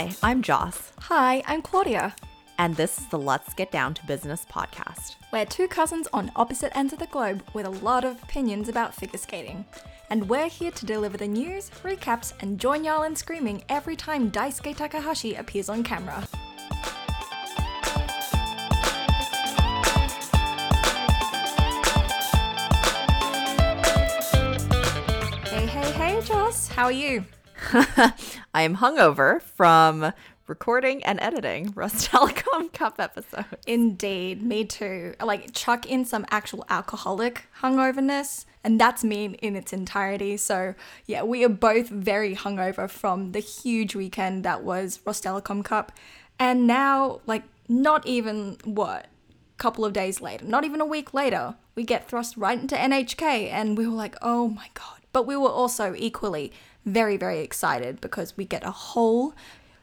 Hi, I'm Joss, Hi, I'm Claudia. and this is the Let's Get Down to Business podcast. We're two cousins on opposite ends of the globe with a lot of opinions about figure skating. And we're here to deliver the news, recaps, and join y'all in screaming every time Daisuke Takahashi appears on camera. Hey, hey, hey, Joss, how are you? I am hungover from recording and editing Rust Telecom Cup episode. Indeed, me too. Like chuck in some actual alcoholic hungoverness, and that's me in its entirety. So yeah, we are both very hungover from the huge weekend that was Rostelecom Cup, and now like not even what couple of days later, not even a week later, we get thrust right into NHK, and we were like, oh my god. But we were also equally very very excited because we get a whole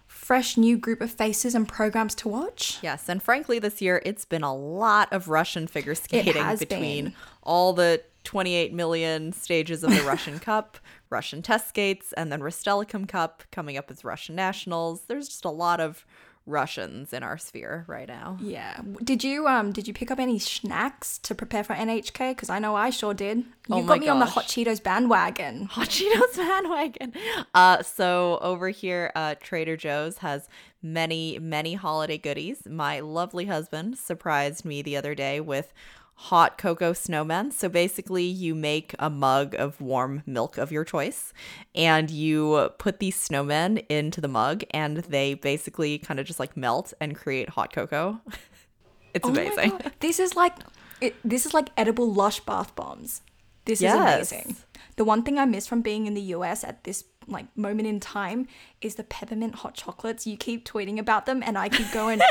fresh new group of faces and programs to watch. Yes, and frankly, this year it's been a lot of Russian figure skating between been. all the 28 million stages of the Russian Cup, Russian test skates, and then Rostelecom Cup coming up as Russian nationals. There's just a lot of Russians in our sphere right now. Yeah. Did you um did you pick up any snacks to prepare for NHK? Because I know I sure did. You Oh got me on the. Hot Cheetos bandwagon. Hot Cheetos bandwagon. Uh, so over here, uh, Trader Joe's has many, many holiday goodies. My lovely husband surprised me the other day with hot cocoa snowmen. So basically, you make a mug of warm milk of your choice, and you put these snowmen into the mug, and they basically kind of just like melt and create hot cocoa. it's Oh amazing. This is like it, this is like edible lush bath bombs. This Yes. is amazing. The one thing I miss from being in the US at this like moment in time is the peppermint hot chocolates. You keep tweeting about them and I keep going,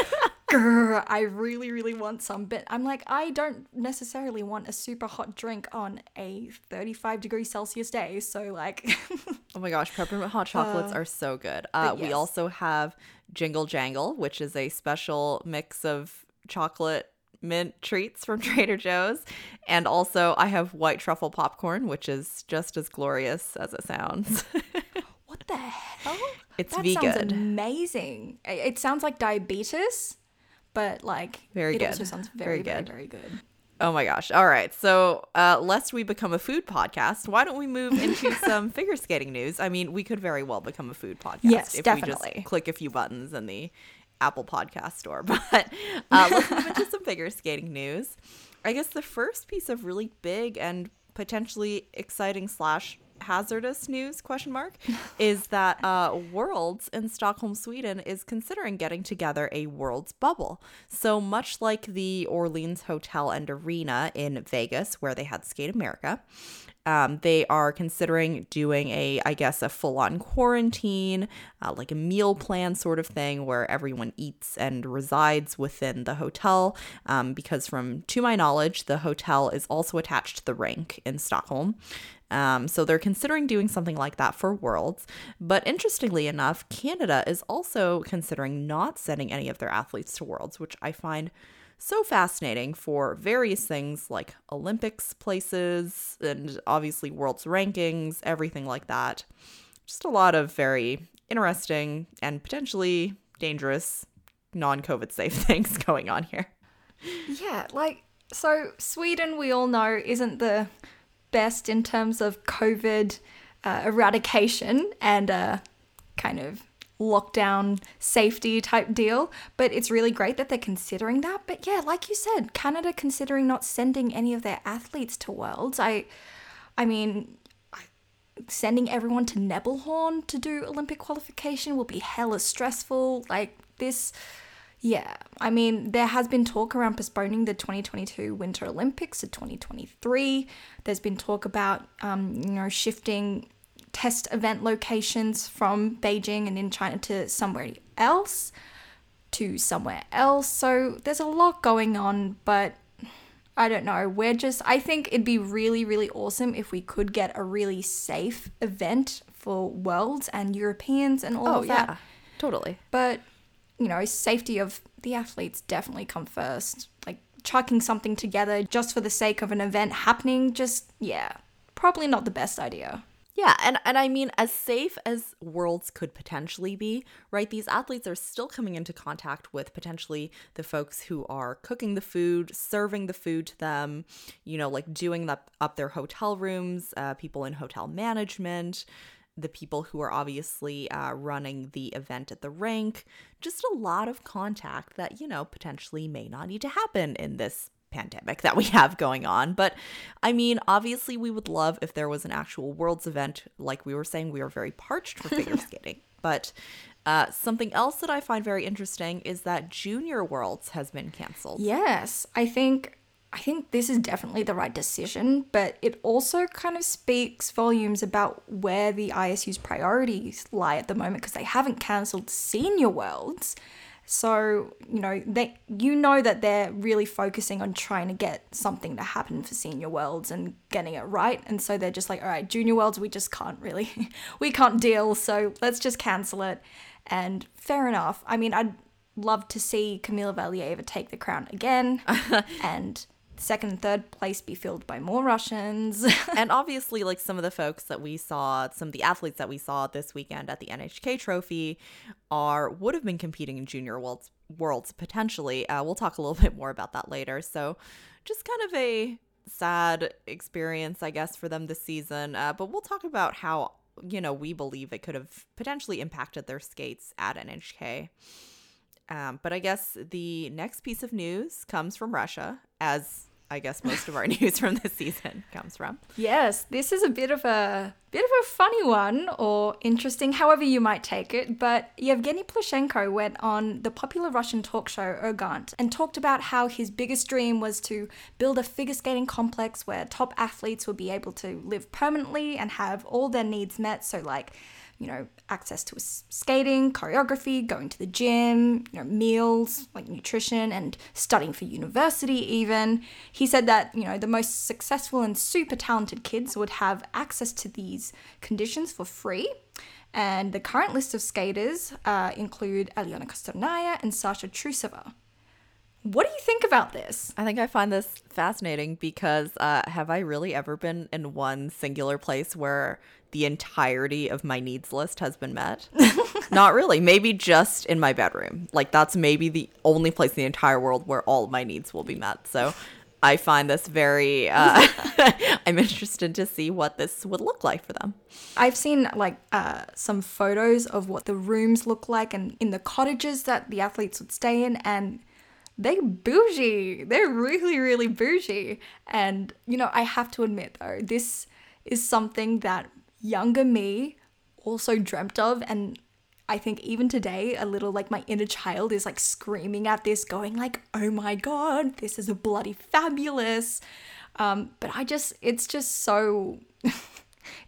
grr, I really, really want some. But I'm like, I don't necessarily want a super hot drink on a 35 degree Celsius day. So like Oh my gosh, peppermint hot chocolates are so good. Uh, but We also have Jingle Jangle, which is a special mix of chocolate mint treats from Trader Joe's. And also, I have white truffle popcorn, which is just as glorious as it sounds. What the hell? It's that vegan. sounds amazing. It sounds like diabetes, but like Very it good. also sounds Very very, very, good. very good. oh my gosh. All right. So, uh, lest we become a food podcast, why don't we move into some figure skating news? I mean, we could very well become a food podcast Yes, if we just click a few buttons in the Apple Podcast store. But uh, let's move into some figure skating news. I guess the first piece of really big and potentially exciting slash hazardous news question mark is that uh, worlds in stockholm sweden is considering getting together a worlds bubble. So much like the orleans hotel and arena in vegas where they had skate america um, they are considering doing a i guess a full-on quarantine uh, like a meal plan sort of thing where everyone eats and resides within the hotel. Um, because from to my knowledge the hotel is also attached to the rink in stockholm um, so they're considering doing something like that for Worlds. But interestingly enough, Canada is also considering not sending any of their athletes to Worlds, which I find so fascinating for various things like Olympics places and obviously Worlds rankings, everything like that. Just a lot of very interesting and potentially dangerous, non COVID safe things going on here. Yeah, like so Sweden we all know isn't the best in terms of COVID uh, eradication and uh, kind of lockdown safety type deal, but it's really great that they're considering that. But yeah, like you said, Canada considering not sending any of their athletes to Worlds. I I mean, sending everyone to Nebelhorn to do Olympic qualification will be hella stressful. Like this, yeah. I mean, there has been talk around postponing the 2022 Winter Olympics to 2023. There's been talk about, um, you know, shifting test event locations from Beijing and in China to somewhere else, to somewhere else. So there's a lot going on, but I don't know. We're just, I think it'd be really, really awesome if we could get a really safe event for worlds and Europeans and all Oh, of that. yeah, totally. But, you know, safety of the athletes definitely come first. Like chucking something together just for the sake of an event happening, just, yeah, probably not the best idea. Yeah, and, and I mean, as safe as worlds could potentially be, right? These athletes are still coming into contact with potentially the folks who are cooking the food, serving the food to them, you know, like doing up, up their hotel rooms, uh, people in hotel management, the people who are obviously uh, running the event at the rink. Just a lot of contact that, you know, potentially may not need to happen in this pandemic that we have going on. But I mean, obviously, we would love if there was an actual Worlds event. Like we were saying, we are very parched for figure skating. But uh, something else that I find very interesting is that Junior Worlds has been canceled. Yes, I think I think this is definitely the right decision, but it also kind of speaks volumes about where the ISU's priorities lie at the moment because they haven't cancelled senior worlds. So, you know, they you know that they're really focusing on trying to get something to happen for senior worlds and getting it right. And so they're just like, all right, junior worlds, we just can't really we can't deal, so let's just cancel it. And fair enough. I mean, I'd love to see Kamila Valieva take the crown again and second and third place be filled by more Russians. and obviously, like some of the folks that we saw, some of the athletes that we saw this weekend at the NHK Trophy are would have been competing in junior worlds worlds potentially. Uh, we'll talk a little bit more about that later. So, just kind of a sad experience, I guess, for them this season. Uh, but we'll talk about how you know we believe it could have potentially impacted their skates at NHK. Um, but I guess the next piece of news comes from Russia, as I guess most of our news from this season comes from. Yes, this is a bit of a bit of a funny one or interesting, however you might take it. But Yevgeny Plushenko went on the popular Russian talk show Urgant and talked about how his biggest dream was to build a figure skating complex where top athletes would be able to live permanently and have all their needs met. So like you know, access to skating, choreography, going to the gym, you know, meals, like nutrition, and studying for university, even. He said that, you know, the most successful and super talented kids would have access to these conditions for free. And the current list of skaters uh, include Aliona Kostornaya and Sasha Trusova. What do you think about this? I think I find this fascinating because uh, have I really ever been in one singular place where the entirety of my needs list has been met? Not really. Maybe just in my bedroom. Like that's maybe the only place in the entire world where all of my needs will be met. So I find this very. Uh, I'm interested to see what this would look like for them. I've seen like uh, some photos of what the rooms look like and in the cottages that the athletes would stay in, and they bougie. They're really, really bougie. And, you know, I have to admit though, this is something that younger me also dreamt of. And I think even today, a little like my inner child is like screaming at this, going like, oh my God, this is a bloody fabulous. Um, but I just, it's just so.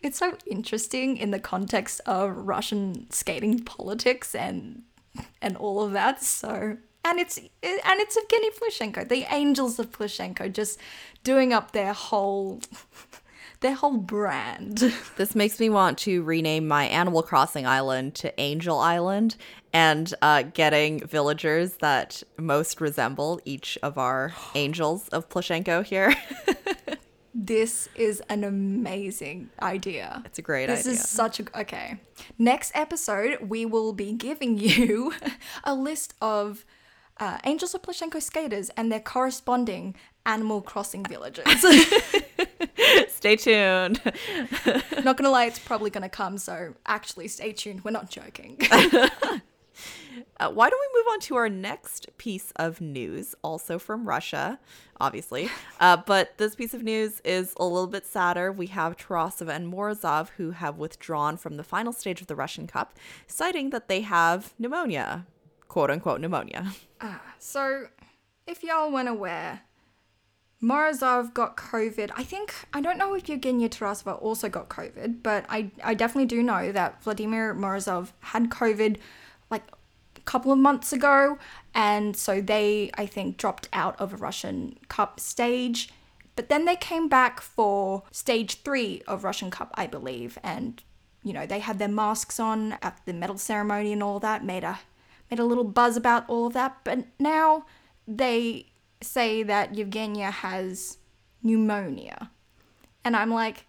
it's so interesting in the context of Russian skating politics and and all of that. So and it's and it's Evgeny Plushenko, the Angels of Plushenko, just doing up their whole their whole brand. This makes me want to rename my Animal Crossing island to Angel Island and uh, getting villagers that most resemble each of our angels of Plushenko here. this is an amazing idea. It's a great this idea. This is such a okay. Next episode, we will be giving you a list of uh, Angels of Plushenko skaters and their corresponding Animal Crossing villages. stay tuned. not gonna lie, it's probably gonna come, so actually stay tuned. We're not joking. Uh, why don't we move on to our next piece of news, also from Russia, obviously. Uh, but this piece of news is a little bit sadder. We have Tarasova and Morozov who have withdrawn from the final stage of the Russian Cup, citing that they have pneumonia quote unquote pneumonia. Uh, so, if y'all weren't aware, Morozov got COVID. I think, I don't know if Evgenia Tarasova also got COVID, but I, I definitely do know that Vladimir Morozov had COVID like a couple of months ago. And so they, I think, dropped out of a Russian Cup stage. But then they came back for stage three of Russian Cup, I believe. And, you know, they had their masks on at the medal ceremony and all that, made a made a little buzz about all of that, but now they say that Yevgenia has pneumonia. And I'm like,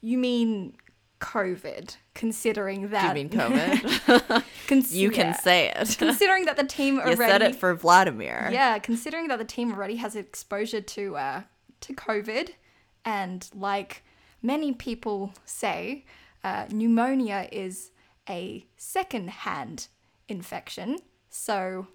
you mean COVID, considering Do that you mean COVID? cons- you can yeah. say it. considering that the team already. you said it for Vladimir. yeah, considering that the team already has exposure to uh, to COVID, and like many people say, uh, pneumonia is a second-hand infection. So,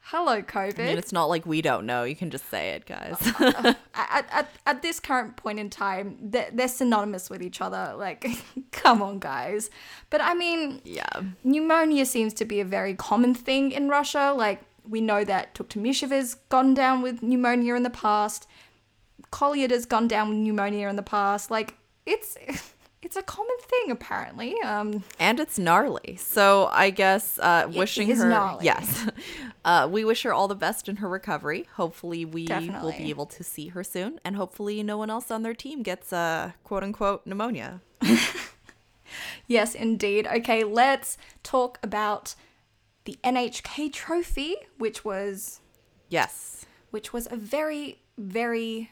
hello, COVID. I mean, it's not like we don't know. You can just say it, guys. Uh, uh, at, at, at this current point in time, they're, they're synonymous with each other. Like, come on, guys. But I mean, yeah. pneumonia seems to be a very common thing in Russia. Like, we know that Tuktamyshev has gone down with pneumonia in the past. Kolyada has gone down with pneumonia in the past. Like, it's it's a common thing apparently. Um, And it's gnarly. So I guess uh, wishing is her gnarly. yes, uh, we wish her all the best in her recovery. Hopefully, we will be able to see her soon, and hopefully, no one else on their team gets uh, quote unquote pneumonia. yes, indeed. Okay, let's talk about the NHK Trophy, which was Yes, which was a very, very.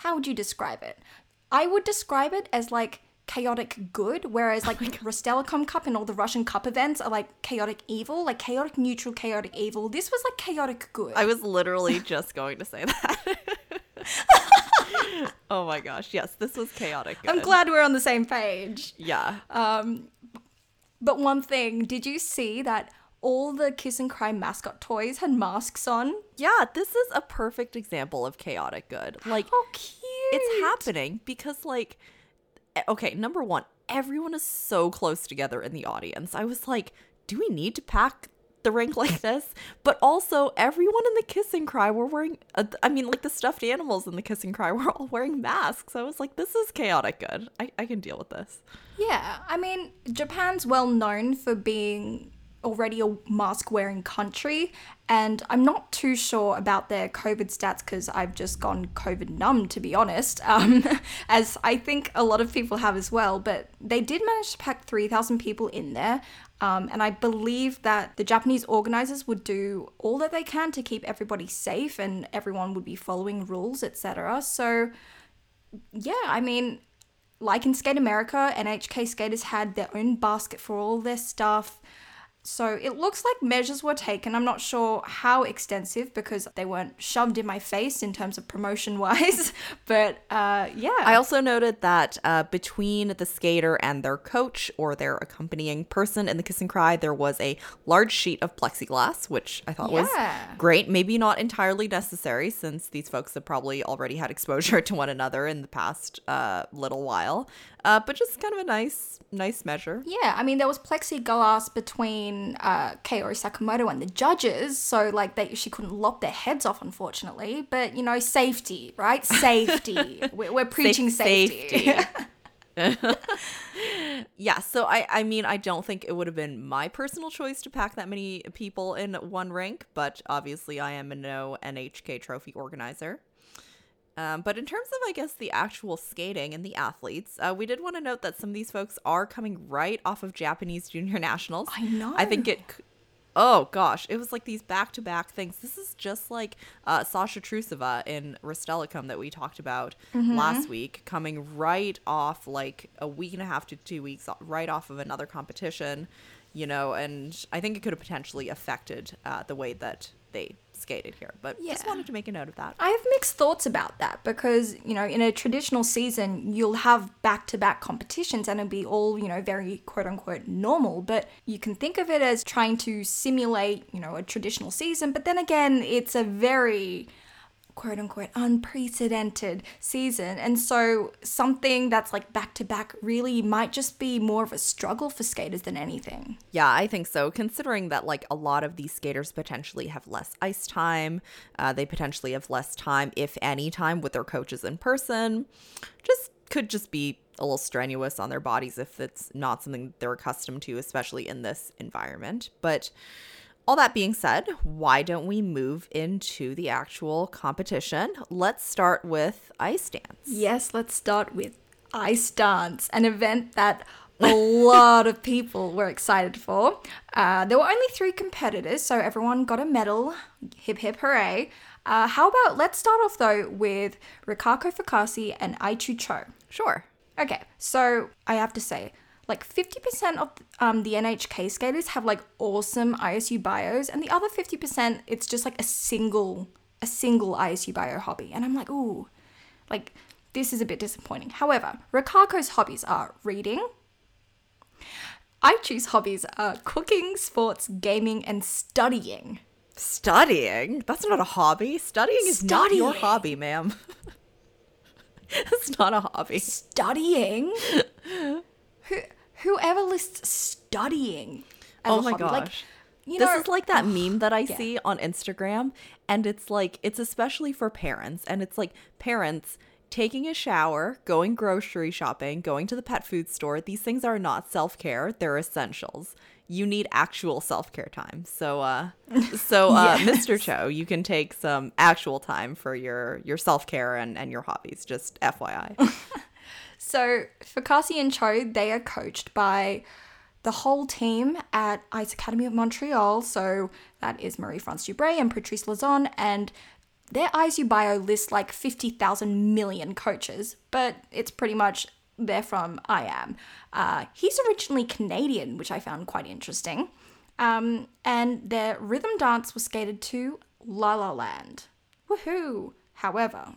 How would you describe it? I would describe it as like chaotic good, whereas like Rostelecom Cup and all the Russian Cup events are like chaotic evil, like chaotic neutral, chaotic evil. This was like chaotic good. I was literally just going to say that. oh my gosh, yes, this was chaotic. I'm glad we're on the same page. Yeah, Um, but one thing, did you see that all the Kiss and Cry mascot toys had masks on? yeah, this is a perfect example of chaotic good. Like Oh, cute! it's happening because like okay number one everyone is so close together in the audience. I was like do we need to pack the rink like this? But also everyone in the kiss and cry were wearing uh, i mean like the stuffed animals in the kiss and cry were all wearing masks. I was like this is chaotic good. I, I can deal with this. Yeah, I mean, Japan's well known for being already a mask wearing country, and I'm not too sure about their COVID stats because I've just gone COVID numb, to be honest, um, as I think a lot of people have as well. But they did manage to pack 3,000 people in there. Um, and I believe that the Japanese organizers would do all that they can to keep everybody safe and everyone would be following rules, etc. So, yeah, I mean, like in Skate America, NHK skaters had their own basket for all their stuff. So it looks like measures were taken. I'm not sure how extensive because they weren't shoved in my face in terms of promotion wise. But uh, yeah. I also noted that uh, between the skater and their coach or their accompanying person in the kiss and cry, there was a large sheet of plexiglass, which I thought was great. Maybe not entirely necessary since these folks have probably already had exposure to one another in the past uh, little while, uh, but just kind of a nice, nice measure. Yeah, I mean there was plexiglass between uh, Kaori Sakamoto and the judges, so like they she couldn't lop their heads off, unfortunately. But you know, safety, right? Safety. we're, we're preaching safety. Yeah, so I I mean I don't think it would have been my personal choice to pack that many people in one rink, but obviously I am a no NHK trophy organizer. Um, but in terms of I guess the actual skating and the athletes, uh, we did want to note that some of these folks are coming right off of Japanese junior nationals. I know. I think it. Oh gosh, it was like these back-to-back things. This is just like uh, Sasha Trusova in Rostelecom that we talked about last week, coming right off like a week and a half to two weeks, right off of another competition, you know. And I think it could have potentially affected uh, the way that they skated here. But just wanted to make a note of that. I have mixed thoughts about that because, you know, in a traditional season, you'll have back to back competitions and it'll be all, you know, very quote unquote normal. But you can think of it as trying to simulate, you know, a traditional season. But then again, it's a very quote unquote unprecedented season. And so something that's like back to back really might just be more of a struggle for skaters than anything. Yeah, I think so. Considering that, like, a lot of these skaters potentially have less ice time, uh, they potentially have less time, if any time, with their coaches in person. Just could just be a little strenuous on their bodies if it's not something they're accustomed to, especially in this environment. But all that being said, why don't we move into the actual competition? Let's start with ice dance. Yes, let's start with Ice Dance, an event that a lot of people were excited for. Uh, there were only three competitors, so everyone got a medal. Hip hip hooray. Uh, how about let's start off though with Rikako Fukase and Eichu Cho. Sure. Okay, so I have to say, like 50% of um, the NHK skaters have like awesome ISU bios, and the other 50% it's just like a single a single ISU bio hobby. And I'm like, ooh, like this is a bit disappointing. However, Rikako's hobbies are reading. Eichu's hobbies are cooking, sports, gaming, and studying. Studying? That's not a hobby. Studying is not your hobby, ma'am. it's not a hobby. Studying? Who whoever lists studying as Oh a my hobby, like, gosh. you this know, is like that meme that I yeah. see on Instagram, and it's like, it's especially for parents, and it's like parents taking a shower, going grocery shopping, going to the pet food store. These things are not self care, they're essentials. You need actual self care time. So, uh, so, uh, Yes. Mr. Cho, you can take some actual time for your your self care and and your hobbies. Just FYI. So for Cassie and Cho, they are coached by the whole team at Ice Academy of Montreal. So that is Marie France Dubreuil and Patrice Lauzon, and their ISU bio lists like 50,000 million coaches, but it's pretty much they're from I Am. Uh, he's originally Canadian, which I found quite interesting. Um, and their rhythm dance was skated to La La Land. Woohoo! However,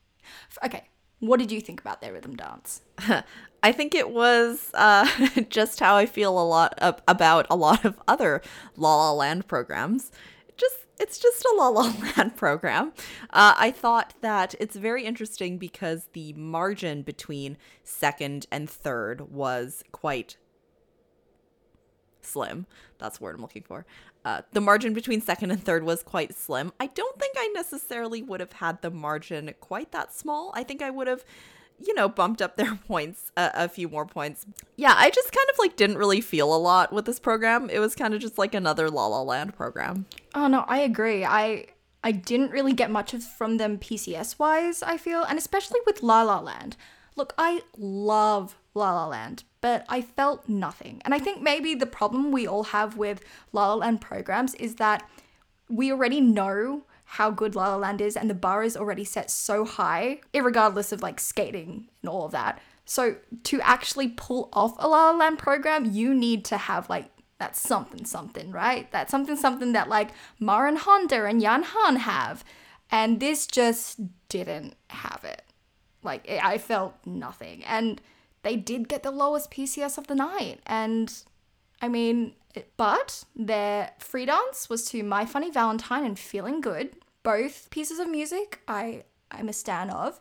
okay, what did you think about their rhythm dance? I think it was uh, just how I feel a lot ab- about a lot of other La La Land programs. Just it's just a La La Land program. Uh, I thought that it's very interesting because the margin between second and third was quite slim. That's the word I'm looking for. Uh, the margin between second and third was quite slim. I don't think I necessarily would have had the margin quite that small. I think I would have, you know, bumped up their points a, a few more points. Yeah, I just kind of like didn't really feel a lot with this program. It was kind of just like another La La Land program. Oh no, I agree. I I didn't really get much of from them PCS wise, I feel, and especially with La La Land. Look, I love La La Land, but I felt nothing. And I think maybe the problem we all have with La La Land programs is that we already know how good La La Land is and the bar is already set so high, regardless of like skating and all of that. So to actually pull off a La La Land program, you need to have like that something something, right? That something something that like Marin Honda and Yan Han have. And this just didn't have it. Like I felt nothing. And they did get the lowest PCS of the night. And I mean, but their free dance was to My Funny Valentine and Feeling Good. Both pieces of music I I'm a stan of,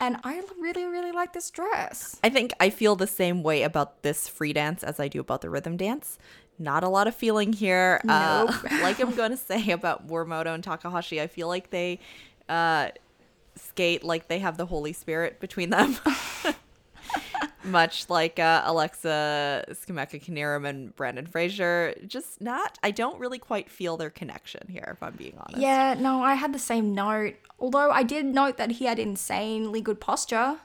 and I really really like this dress. I think I feel the same way about this free dance as I do about the rhythm dance. Not a lot of feeling here. Uh, like I'm going to say about Muramoto and Takahashi, I feel like they uh, skate like they have the Holy Spirit between them. Much like uh, Alexa Scimeca Knierim and Brandon Frazier. Just not, I don't really quite feel their connection here, if I'm being honest. Yeah, no, I had the same note. Although I did note that he had insanely good posture.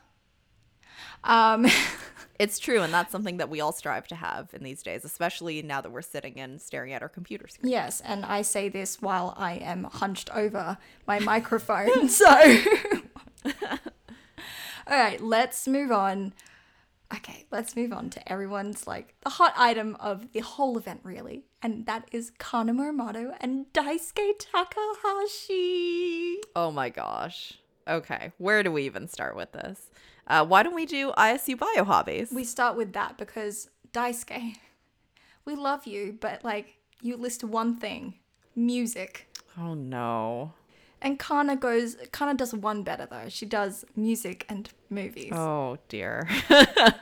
Um, It's true, and that's something that we all strive to have in these days, especially now that we're sitting and staring at our computer screen. yes, and I say this while I am hunched over my microphone. so, all right, let's move on. Okay, let's move on to everyone's like the hot item of the whole event, really, and that is Kana Muramoto and Daisuke Takahashi. Oh my gosh. Okay, where do we even start with this? Uh, why don't we do ISU bio hobbies? We start with that because Daisuke, we love you, but like you list one thing, music. oh no. And Kana goes Kana does one better though. She does music and movies. Oh dear. it,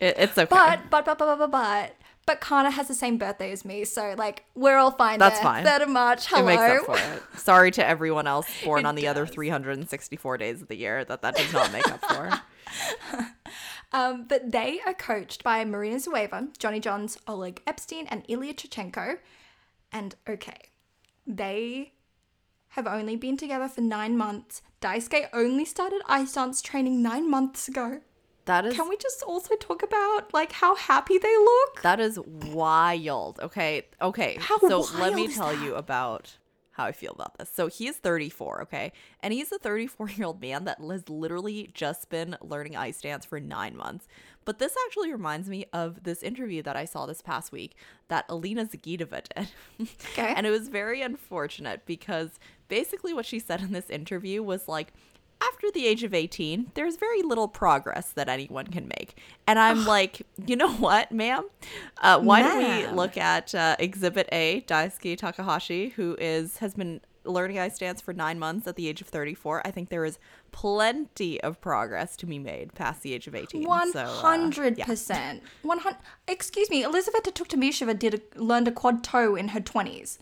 it's okay. But but but but but but but Kana has the same birthday as me, so like we're all fine. That's there. fine. Third of March. it Hello. makes up for it. Sorry to everyone else born It on the other 364 days of the year that that does not make up for. Um, but they are coached by Marina Zueva, Johnny Johns, Oleg Epstein, and Ilya Tkachenko. And okay, they have only been together for nine months. Daisuke only started ice dance training nine months ago. That is Can we just also talk about like how happy they look? That is wild. Okay. Okay. How so let me tell that? you about how I feel about this. So he is 34, okay? And he's a 34 year old man that has literally just been learning ice dance for nine months. But this actually reminds me of this interview that I saw this past week that Alina Zagitova did. Okay. and it was very unfortunate because basically what she said in this interview was like, after the age of 18, there's very little progress that anyone can make. And I'm like, you know what, ma'am? Uh, why don't we look at uh, Exhibit A, Daisuke Takahashi, who is has been learning ice dance for nine months at the age of 34. I think there is plenty of progress to be made past the age of 18. One So, uh, hundred yeah. percent. One hundred. Excuse me, Elizabeth Tuktamysheva did a, learned a quad toe in her twenties,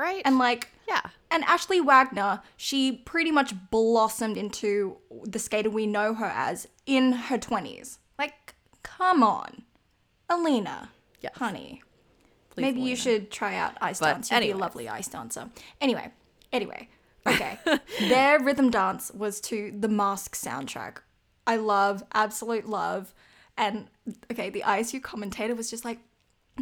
Right? and like yeah. And Ashley Wagner, she pretty much blossomed into the skater we know her as in her 20s. Like, come on. Alina. Yes. Honey. Please, maybe you should try out ice But dance. You'd be a lovely ice dancer. Anyway, anyway. Okay. Their rhythm dance was to the Mask soundtrack. I love, absolute love. And okay, the ISU commentator was just like,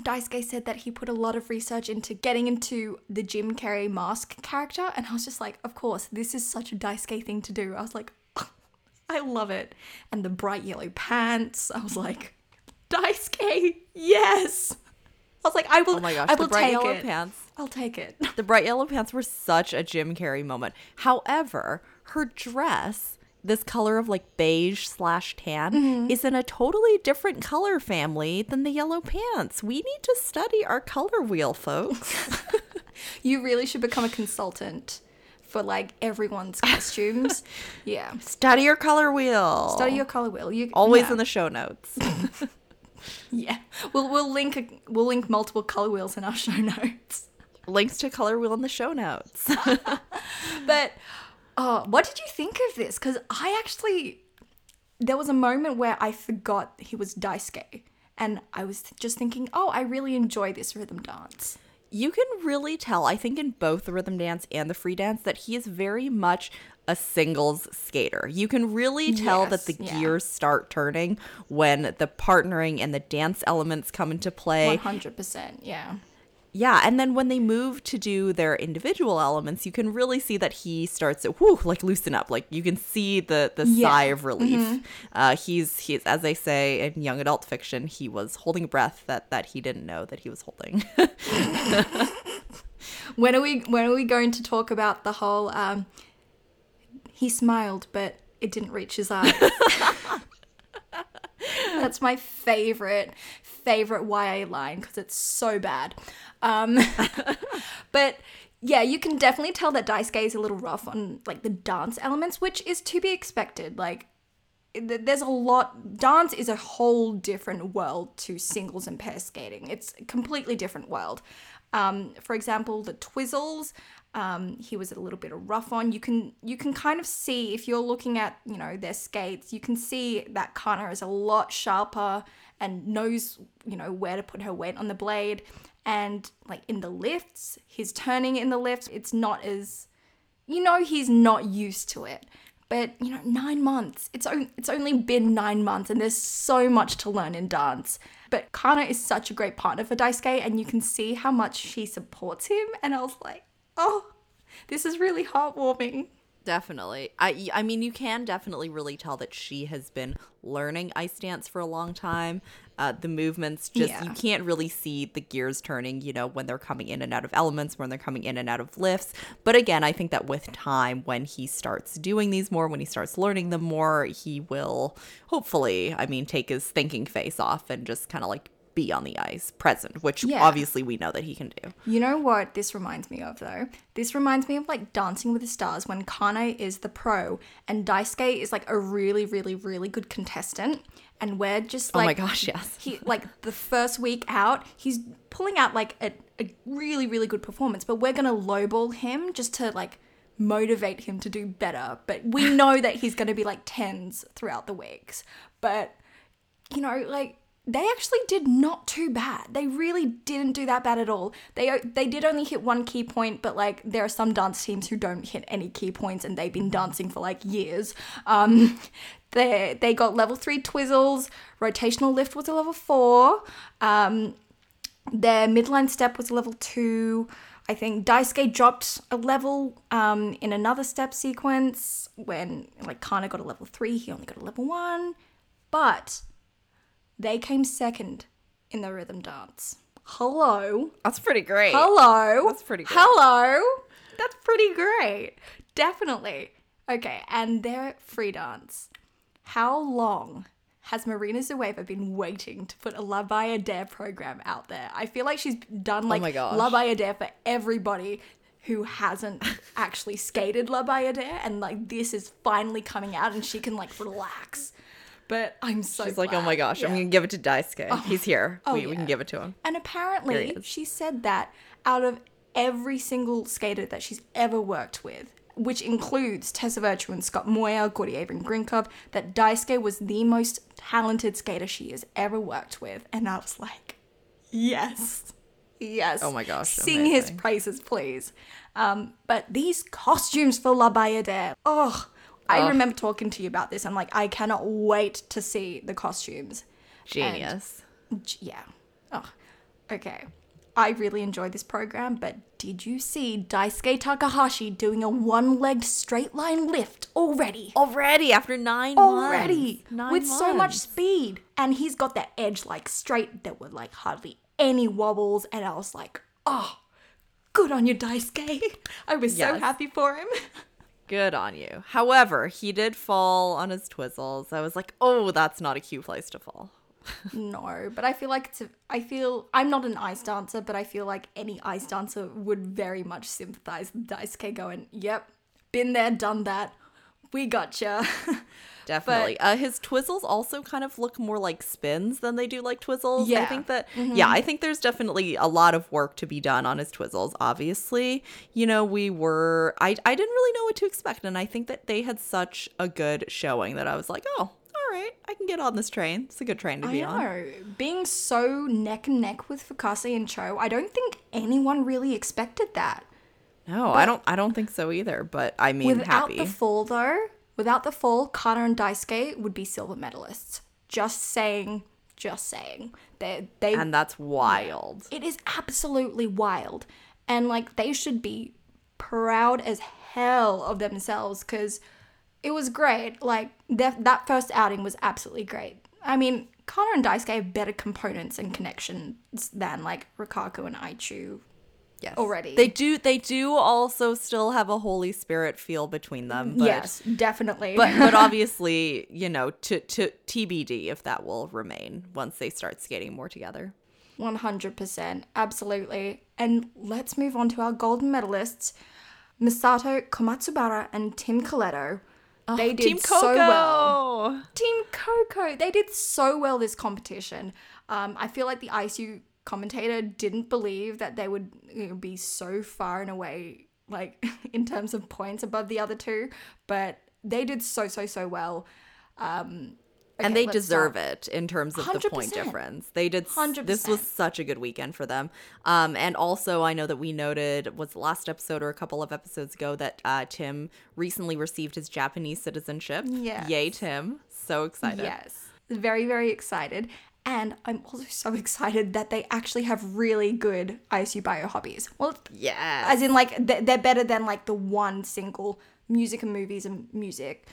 Daisuke said that he put a lot of research into getting into the Jim Carrey mask character, and I was just like, of course, this is such a Daisuke thing to do. I was like, I love it. And the bright yellow pants, I was like, Daisuke, yes. I was like, I will. Oh my gosh, I the will bright take yellow it. pants. I'll take it. The bright yellow pants were such a Jim Carrey moment. However, her dress, this color of like beige slash tan, Mm-hmm. is in a totally different color family than the yellow pants. We need to study our color wheel, folks. You really should become a consultant for like everyone's costumes. yeah. study your color wheel. Study your color wheel. You Always yeah. in the show notes. Yeah. We'll we'll link a, we'll link multiple color wheels in our show notes. Links to color wheel in the show notes. But oh, what did you think of this? Because I actually there was a moment where I forgot he was Daisuke, and I was just thinking, oh, I really enjoy this rhythm dance. you can really tell, I think, in both the rhythm dance and the free dance, that he is very much a singles skater. You can really tell that the yeah. gears start turning when the partnering and the dance elements come into play. One hundred percent. Yeah. Yeah, and then when they move to do their individual elements, you can really see that he starts to whoo, like loosen up. Like you can see the the Yeah. sigh of relief. Uh, he's he's as they say in young adult fiction, he was holding a breath that that he didn't know that he was holding. When are we when are we going to talk about the whole um he smiled but it didn't reach his eyes. That's my favorite favorite YA line because it's so bad. Um but yeah, you can definitely tell that Daisuke is a little rough on like the dance elements, which is to be expected. Like there's a lot dance is a whole different world to singles and pair skating it's a completely different world um, for example the twizzles um, he was a little bit rough on you can you can kind of see if you're looking at you know their skates you can see that kana is a lot sharper and knows you know where to put her weight on the blade and like in the lifts his turning in the lifts it's not as you know he's not used to it. But you know, nine months. It's o- it's only been nine months, and there's so much to learn in dance. But Kana is such a great partner for Daisuke, and you can see how much she supports him. And I was like, oh, this is really heartwarming. Definitely. I I mean you can definitely really tell that she has been learning ice dance for a long time. Uh, the movements just Yeah. you can't really see the gears turning, you know, when they're coming in and out of elements, when they're coming in and out of lifts. But again, I think that with time when he starts doing these more, when he starts learning them more, he will hopefully, I mean, take his thinking face off and just kind of like be on the ice, present, which Yeah. obviously we know that he can do. You know what this reminds me of though? This reminds me of like Dancing with the Stars when Kane is the pro and Daisuke is like a really, really, really good contestant. And we're just like, Oh my gosh, yes. he like the first week out, he's pulling out like a, a really, really good performance, but we're gonna lowball him just to like motivate him to do better. But we know that he's gonna be like tens throughout the weeks. But you know, like they actually did not too bad. They really didn't do that bad at all. They they did only hit one key point, but like there are some dance teams who don't hit any key points, and they've been dancing for like years. Um, they they got level three twizzles. Rotational lift was a level four. Um, their midline step was a level two. I think Daisuke dropped a level um, in another step sequence when like Kana got a level three, he only got a level one, but they came second in the rhythm dance. Hello, That's pretty great. hello, That's pretty good. Hello, that's pretty great. Definitely. Okay, and their free dance. How long has Marina Zueva been waiting to put a La Bayadere program out there? I feel like she's done oh like Oh my gosh. La Bayadere for everybody who hasn't actually skated La Bayadere, and like this is finally coming out, and she can like relax. But I'm so She's like, oh my glad. gosh, I'm gonna give it to Daisuke. He's here. Oh, we, we can give it to him. And apparently, he she said that out of every single skater that she's ever worked with, which includes Tessa Virtue and Scott Moir, Gordy Abram Grinkov, that Daisuke was the most talented skater she has ever worked with. And I was like, yes, yes. Oh my gosh, Sing his amazing. praises, please. Um, but these costumes for La Bayadere, oh, I Ugh. remember talking to you about this. I'm like, I cannot wait to see the costumes. Genius. J- Yeah. Oh, okay. I really enjoyed this program, but did you see Daisuke Takahashi doing a one-legged straight line lift already? Already after nine already months. Nine with so much speed, and he's got that edge like straight. There were like hardly any wobbles, and I was like, oh, good on you, Daisuke. I was so happy for him. Good on you. However, he did fall on his twizzles. I was like, oh, that's not a cute place to fall. No, but I feel like to, I feel I'm not an ice dancer, but I feel like any ice dancer would very much sympathize with Daisuke going, "Yep, been there, done that. We gotcha." Definitely. uh, his twizzles also kind of look more like spins than they do like twizzles. Yeah. I think that, yeah, I think there's definitely a lot of work to be done on his twizzles. Obviously, you know, we were, I, I didn't really know what to expect. And I think that they had such a good showing that I was like, oh, all right, I can get on this train. It's a good train to I be on. being so neck and neck with Fukase and Cho, I don't think anyone really expected that. No, I don't, I don't think so either. But I mean, Without happy. the fall, though, without the fall, Kana and Daisuke would be silver medalists. Just saying, just saying. They they and that's wild. It is absolutely wild. And like they should be proud as hell of themselves because it was great. Like that that first outing was absolutely great. I mean, Kana and Daisuke have better components and connections than like Rikako and Eichu Yes. already. They do they do also still have a Holy Spirit feel between them. But, yes, definitely. But but obviously, you know, to to TBD if that will remain once they start skating more together. 100%. Absolutely. And let's move on to our golden medalists Misato Komatsubara and Tim Koleto. They did Oh, Team Coco. so well. Team Coco, they did so well this competition. Um, I feel like the ISU commentator didn't believe that they would you know, be so far and away, like in terms of points above the other two, but they did so so so well. Um, and they deserve start. it in terms of the point difference. They did. s- This was such a good weekend for them. Um, and also I know that we noted was last episode or a couple of episodes ago that uh, Tim recently received his Japanese citizenship. Yes. Yay, Tim! So excited. Yes. Very, very excited. And I'm also so excited that they actually have really good ISU bio hobbies. Well, yeah. as in, like, they're better than, like, the one single music and movies and music.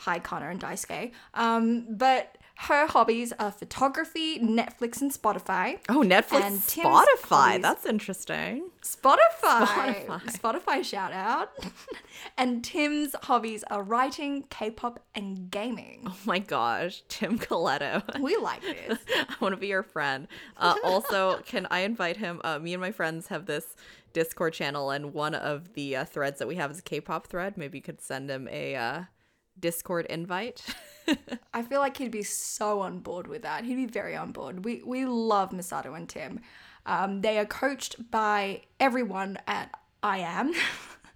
Hi, Kana and Daisuke. Um, but her hobbies are photography, Netflix, and Spotify. Oh, Netflix, And Tim's Spotify. hobbies- That's interesting. Spotify. Spotify. Spotify shout out. and Tim's hobbies are writing, K-pop, and gaming. Oh my gosh, Tim Koleto. We like this. I want to be your friend. Uh, also, can I invite him? Uh, me and my friends have this Discord channel, and one of the uh, threads that we have is a K-pop thread. Maybe you could send him a uh, Discord invite. I feel like he'd be so on board with that. He'd be very on board. We we love Misato and Tim. Um, they are coached by everyone at I Am.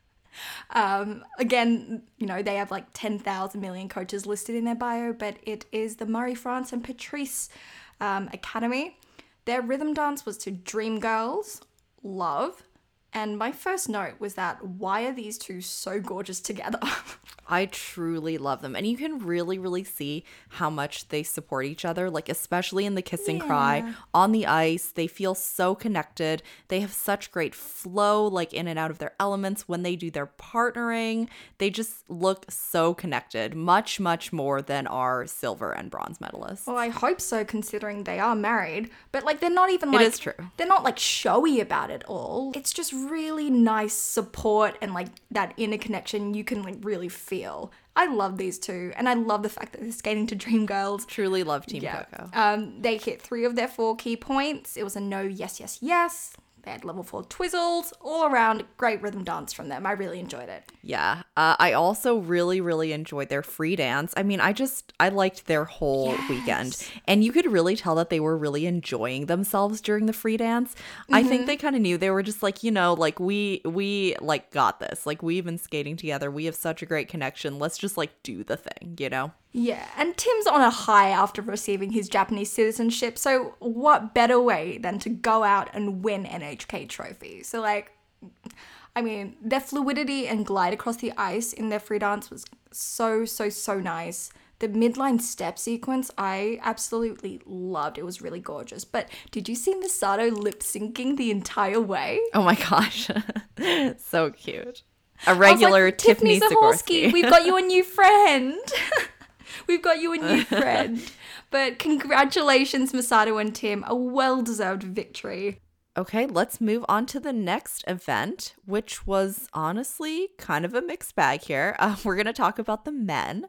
um, again, you know, they have like 10,000 million coaches listed in their bio, but it is the Marie France and Patrice um, Academy. Their rhythm dance was to Dream Girls, Love, And my first note was that why are these two so gorgeous together? I truly love them. And you can really, really see how much they support each other, like, especially in the kiss and cry on the ice. They feel so connected. They have such great flow, like, in and out of their elements when they do their partnering. They just look so connected, much, much more than our silver and bronze medalists. well, I hope so, considering they are married. But like, they're not even like is true. They're not like showy about it all. It's just really nice support and like that inner connection you can like really feel. I love these two, and I love the fact that they're skating to Dreamgirls. Truly love Team Coco. Um, they hit three of their four key points. It was a no, yes, yes, yes. They had level four twizzles. All around, great rhythm dance from them. I really enjoyed it. Yeah. Uh, I also really, really enjoyed their free dance. I mean, I just, I liked their whole weekend. And you could really tell that they were really enjoying themselves during the free dance. I think they kind of knew they were just like, you know, like we, we like got this. Like we've been skating together. We have such a great connection. Let's just like do the thing, you know? Yeah, and Tim's on a high after receiving his Japanese citizenship, so what better way than to go out and win NHK trophy? So, like, I mean, their fluidity and glide across the ice in their free dance was so, so, so nice. The midline step sequence, I absolutely loved. It was really gorgeous. But did you see Misato lip syncing the entire way? Oh my gosh. so cute. A regular like, Tiffany Zahorski. we've got you a new friend. we've got you a new friend. But congratulations, Misato and Tim. A well deserved victory. Okay, let's move on to the next event, which was honestly kind of a mixed bag here. Uh, we're going to talk about the men.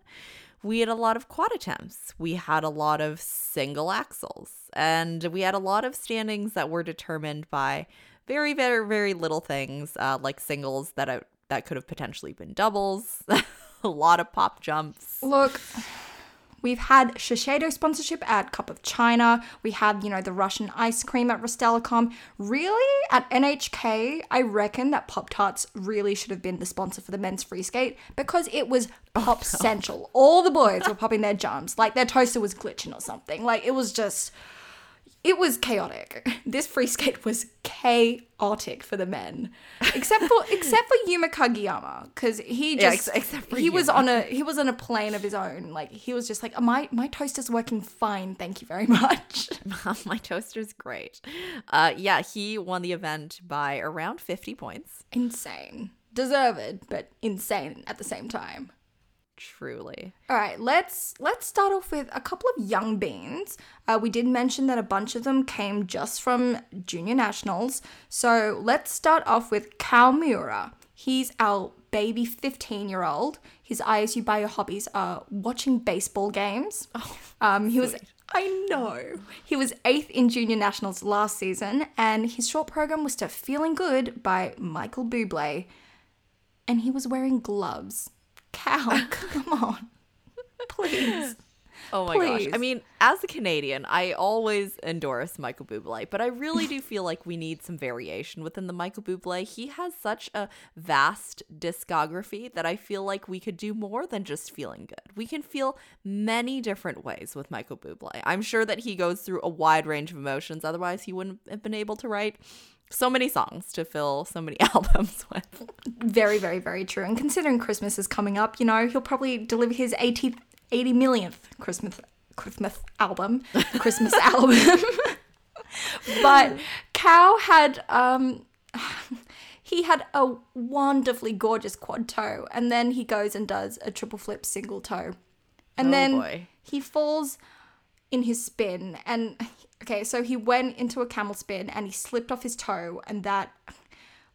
We had a lot of quad attempts, we had a lot of single axles, and we had a lot of standings that were determined by very, very, very little things uh, like singles that I, that could have potentially been doubles, a lot of pop jumps. Look, we've had Shiseido sponsorship at Cup of China. We had, you know, the Russian ice cream at Rostelecom. Really, at NHK, I reckon that Pop Tarts really should have been the sponsor for the men's free skate because it was oh, pop central. All the boys were popping their jumps, like their toaster was glitching or something. Like it was just. It was chaotic. This free skate was chaotic for the men, except for except for Yuma Kagiyama, because he Yeah, just ex- except for he was on a he was on a plane of his own. Like he was just like, my my toaster's working fine, thank you very much. My toaster's great. Uh, yeah, he won the event by around 50 points. insane, deserved, but insane at the same time. Truly. All right, let's let's start off with a couple of young beans. Uh, we did mention that a bunch of them came just from junior nationals. So let's start off with Kao Miura. He's our baby 15 year old. His ISU bio hobbies are watching baseball games. um, he was. I know. He was eighth in junior nationals last season, and his short program was to Feeling Good by Michael Bublé. And he was wearing gloves. Kao, come on. Please. Oh my gosh. I mean, as a Canadian, I always endorse Michael Bublé, but I really do feel like we need some variation within the Michael Bublé. He has such a vast discography that I feel like we could do more than just feeling good. We can feel many different ways with Michael Bublé. I'm sure that he goes through a wide range of emotions, otherwise, he wouldn't have been able to write so many songs to fill so many albums with. Very, very, very true. And considering Christmas is coming up, you know, he'll probably deliver his 80, 80 millionth Christmas Christmas album. Christmas album. but Kao had um he had a wonderfully gorgeous quad toe and then he goes and does a triple flip single toe. And Oh, then boy. he falls in his spin and okay so he went into a camel spin and he slipped off his toe and that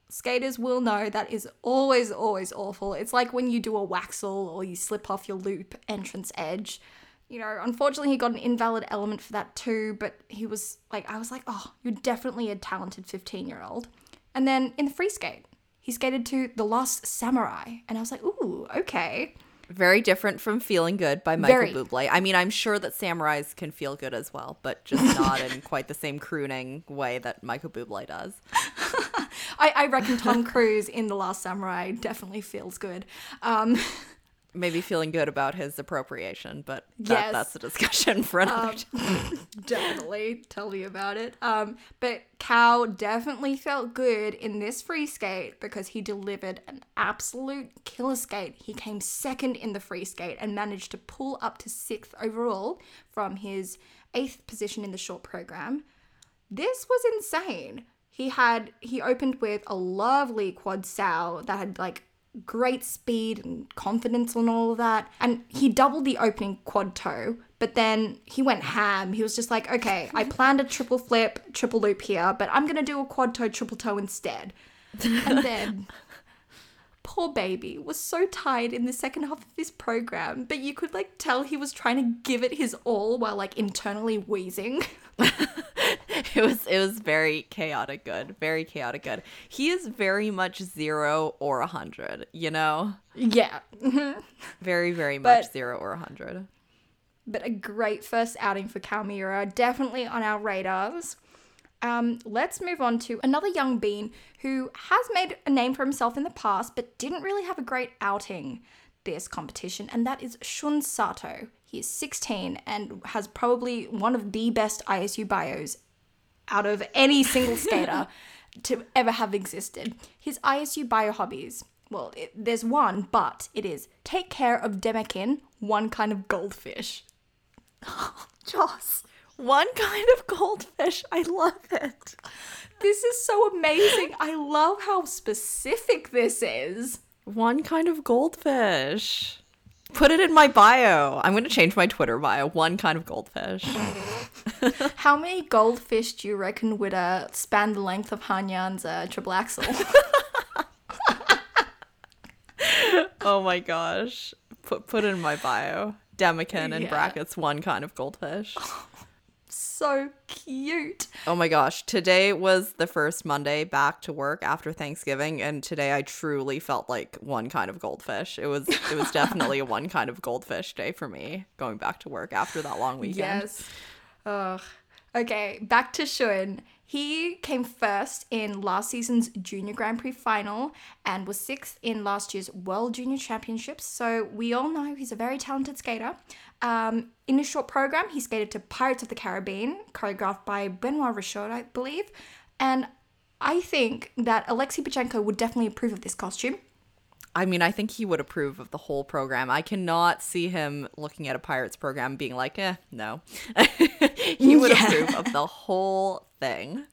skaters will know that is always always awful. It's like when you do a waxel or you slip off your loop entrance edge. You know unfortunately he got an invalid element for that too but he was like i was like oh you're definitely a talented 15 year old and then in the free skate he skated to the Lost samurai and i was like ooh okay Very different from Feeling Good by Michael Very. Bublé. I mean, I'm sure that samurais can feel good as well, but just not in quite the same crooning way that Michael Bublé does. I, I reckon Tom Cruise in The Last Samurai definitely feels good. Um, maybe feeling good about his appropriation, but that, Yes. that's a discussion for another Um, time. definitely tell me about it. Um, but Kao definitely felt good in this free skate because he delivered an absolute killer skate. He came second in the free skate and managed to pull up to sixth overall from his eighth position in the short program. This was insane. He had he opened with a lovely quad sow that had like great speed and confidence and all of that. And he doubled the opening quad toe, but then he went ham. He was just like, okay, I planned a triple flip, triple loop here, but I'm gonna do a quad toe, triple toe instead. And then poor baby was so tired in the second half of this program, but you could like tell he was trying to give it his all while like internally wheezing. it was it was very chaotic good, very chaotic good. He is very much zero or a hundred, you know, yeah. very very much But- zero or a hundred. but a great first outing for Kao Miura, definitely on our radars. Um, let's move on to another young bean who has made a name for himself in the past, but didn't really have a great outing this competition, and that is Shun Sato. He is 16 and has probably one of the best ISU bios out of any single skater to ever have existed. His ISU bio hobbies. Well, it, there's one, but it is take care of Demekin, one kind of goldfish. Oh, Joss, one kind of goldfish. I love it. This is so amazing. I love how specific this is. One kind of goldfish. Put it in my bio. I'm going to change my Twitter bio. One kind of goldfish. How many goldfish do you reckon would uh, span the length of Hanyu's uh, triple axle? oh my gosh. Put put in my bio. Demekin in Yeah. brackets. One kind of goldfish. so cute. Oh my gosh. Today was the first Monday back to work after Thanksgiving and today I truly felt like one kind of goldfish. It was it was definitely a one kind of goldfish day for me going back to work after that long weekend. Yes. Ugh. Okay, back to Shun. He came first in last season's Junior Grand Prix final and was sixth in last year's World Junior Championships. So we all know he's a very talented skater. Um, in his short program, he skated to Pirates of the Caribbean, choreographed by Benoit Richaud, I believe. And I think that Alexei Bychenko would definitely approve of this costume. I mean, I think he would approve of the whole program. I cannot see him looking at a Pirates program being like, eh, no. he would Yeah. approve of the whole thing.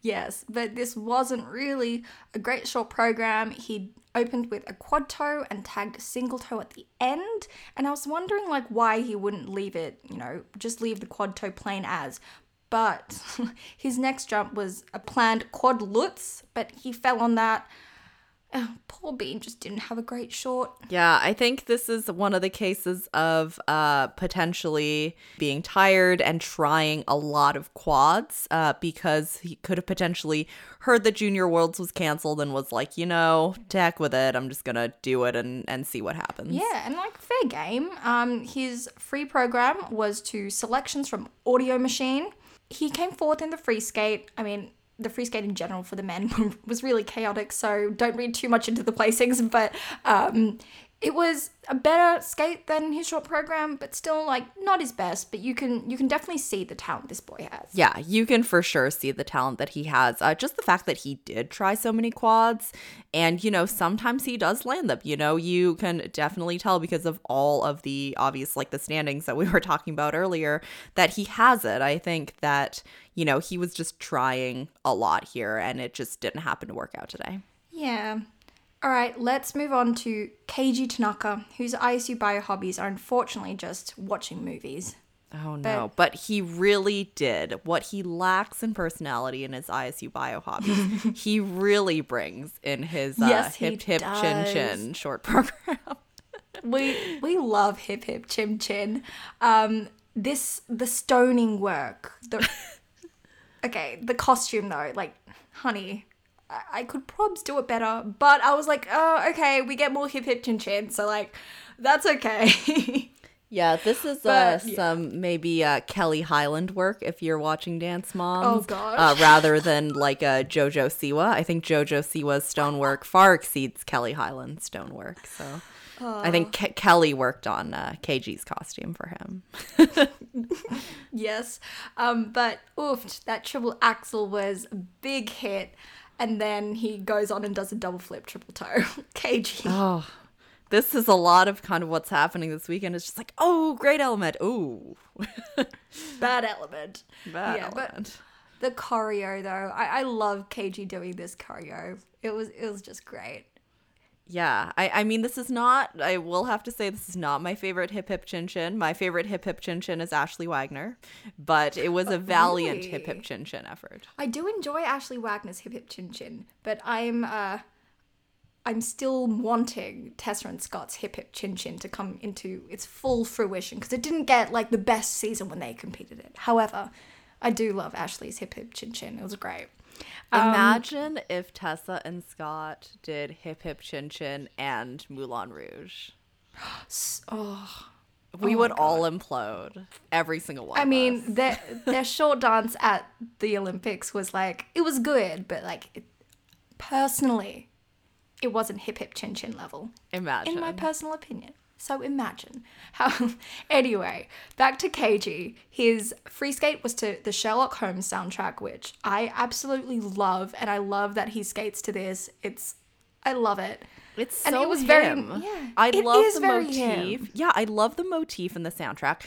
Yes, but this wasn't really a great short program. He opened with a quad toe and tagged a single toe at the end, and I was wondering like why he wouldn't leave it, you know, just leave the quad toe plain as. But his next jump was a planned quad lutz, but he fell on that. Oh, poor Bean just didn't have a great short. Yeah, I think this is one of the cases of uh, potentially being tired and trying a lot of quads uh, because he could have potentially heard that Junior Worlds was canceled and was like, you know, to heck with it. I'm just going to do it and, and see what happens. Yeah, and like fair game. Um, his free program was to selections from Audio Machine. He came fourth in the free skate. I mean, the free skate in general for the men was really chaotic, so don't read too much into the placings. But um, it was a better skate than his short program, but still like not his best. But you can you can definitely see the talent this boy has. Yeah, you can for sure see the talent that he has. Uh, just the fact that he did try so many quads, and you know, sometimes he does land them. You know, you can definitely tell because of all of the obvious, like the standings that we were talking about earlier, that he has it. I think that, you know, he was just trying a lot here, and it just didn't happen to work out today. Yeah. All right, let's move on to Keiji Tanaka, whose ISU bio hobbies are unfortunately just watching movies. Oh no, but he really did what he lacks in personality in his ISU bio hobbies. he really brings in his uh, Yes, hip hip chin does. chin short program. we we love hip hip chim chin. Um, this the stoning work. The okay, the costume though, like, honey, I, could probs do it better, but I was like, oh, okay, we get more hip hip chin chin, so like, that's okay. Yeah, this is uh, yeah. some maybe uh, Kelly Hyland work if you're watching Dance Moms. Oh, gosh. Uh, rather than like a JoJo Siwa. I think JoJo Siwa's stonework far exceeds Kelly Hyland's stonework. So I think Ke- Kelly worked on uh, KG's costume for him. Yes. Um, but oof, that triple axel was a big hit. And then he goes on and does a double flip triple toe. KG. Oh, this is a lot of kind of what's happening this weekend. It's just like, oh, great element. Ooh, Bad element. bad Yeah, but- element. The choreo though, I, I love KG doing this choreo. It was it was just great. Yeah, I, I mean, this is not, I will have to say, this is not my favorite hip hip chin chin. My favorite hip hip chin chin is Ashley Wagner, but it was a valiant hip hip really? chin chin effort. I do enjoy Ashley Wagner's hip hip chin chin, but I'm uh I'm still wanting Tessa and Scott's hip hip chin chin to come into its full fruition because it didn't get like the best season when they competed it. However, I do love Ashley's hip hip chin chin. It was great. Um, Imagine if Tessa and Scott did hip hip chin chin and Moulin Rouge. Oh, We my would all implode. Every single one. I mean, their their short dance at the Olympics was like it was good, but like it, personally, it wasn't hip hip chin chin level. imagine. in my personal opinion. So imagine how. anyway, back to KG. His free skate was to the Sherlock Holmes soundtrack, which I absolutely love, and I love that he skates to this. It's, I love it. It's And so it was very- him. yeah, I love the very motif. him. Yeah, I love the motif in the soundtrack.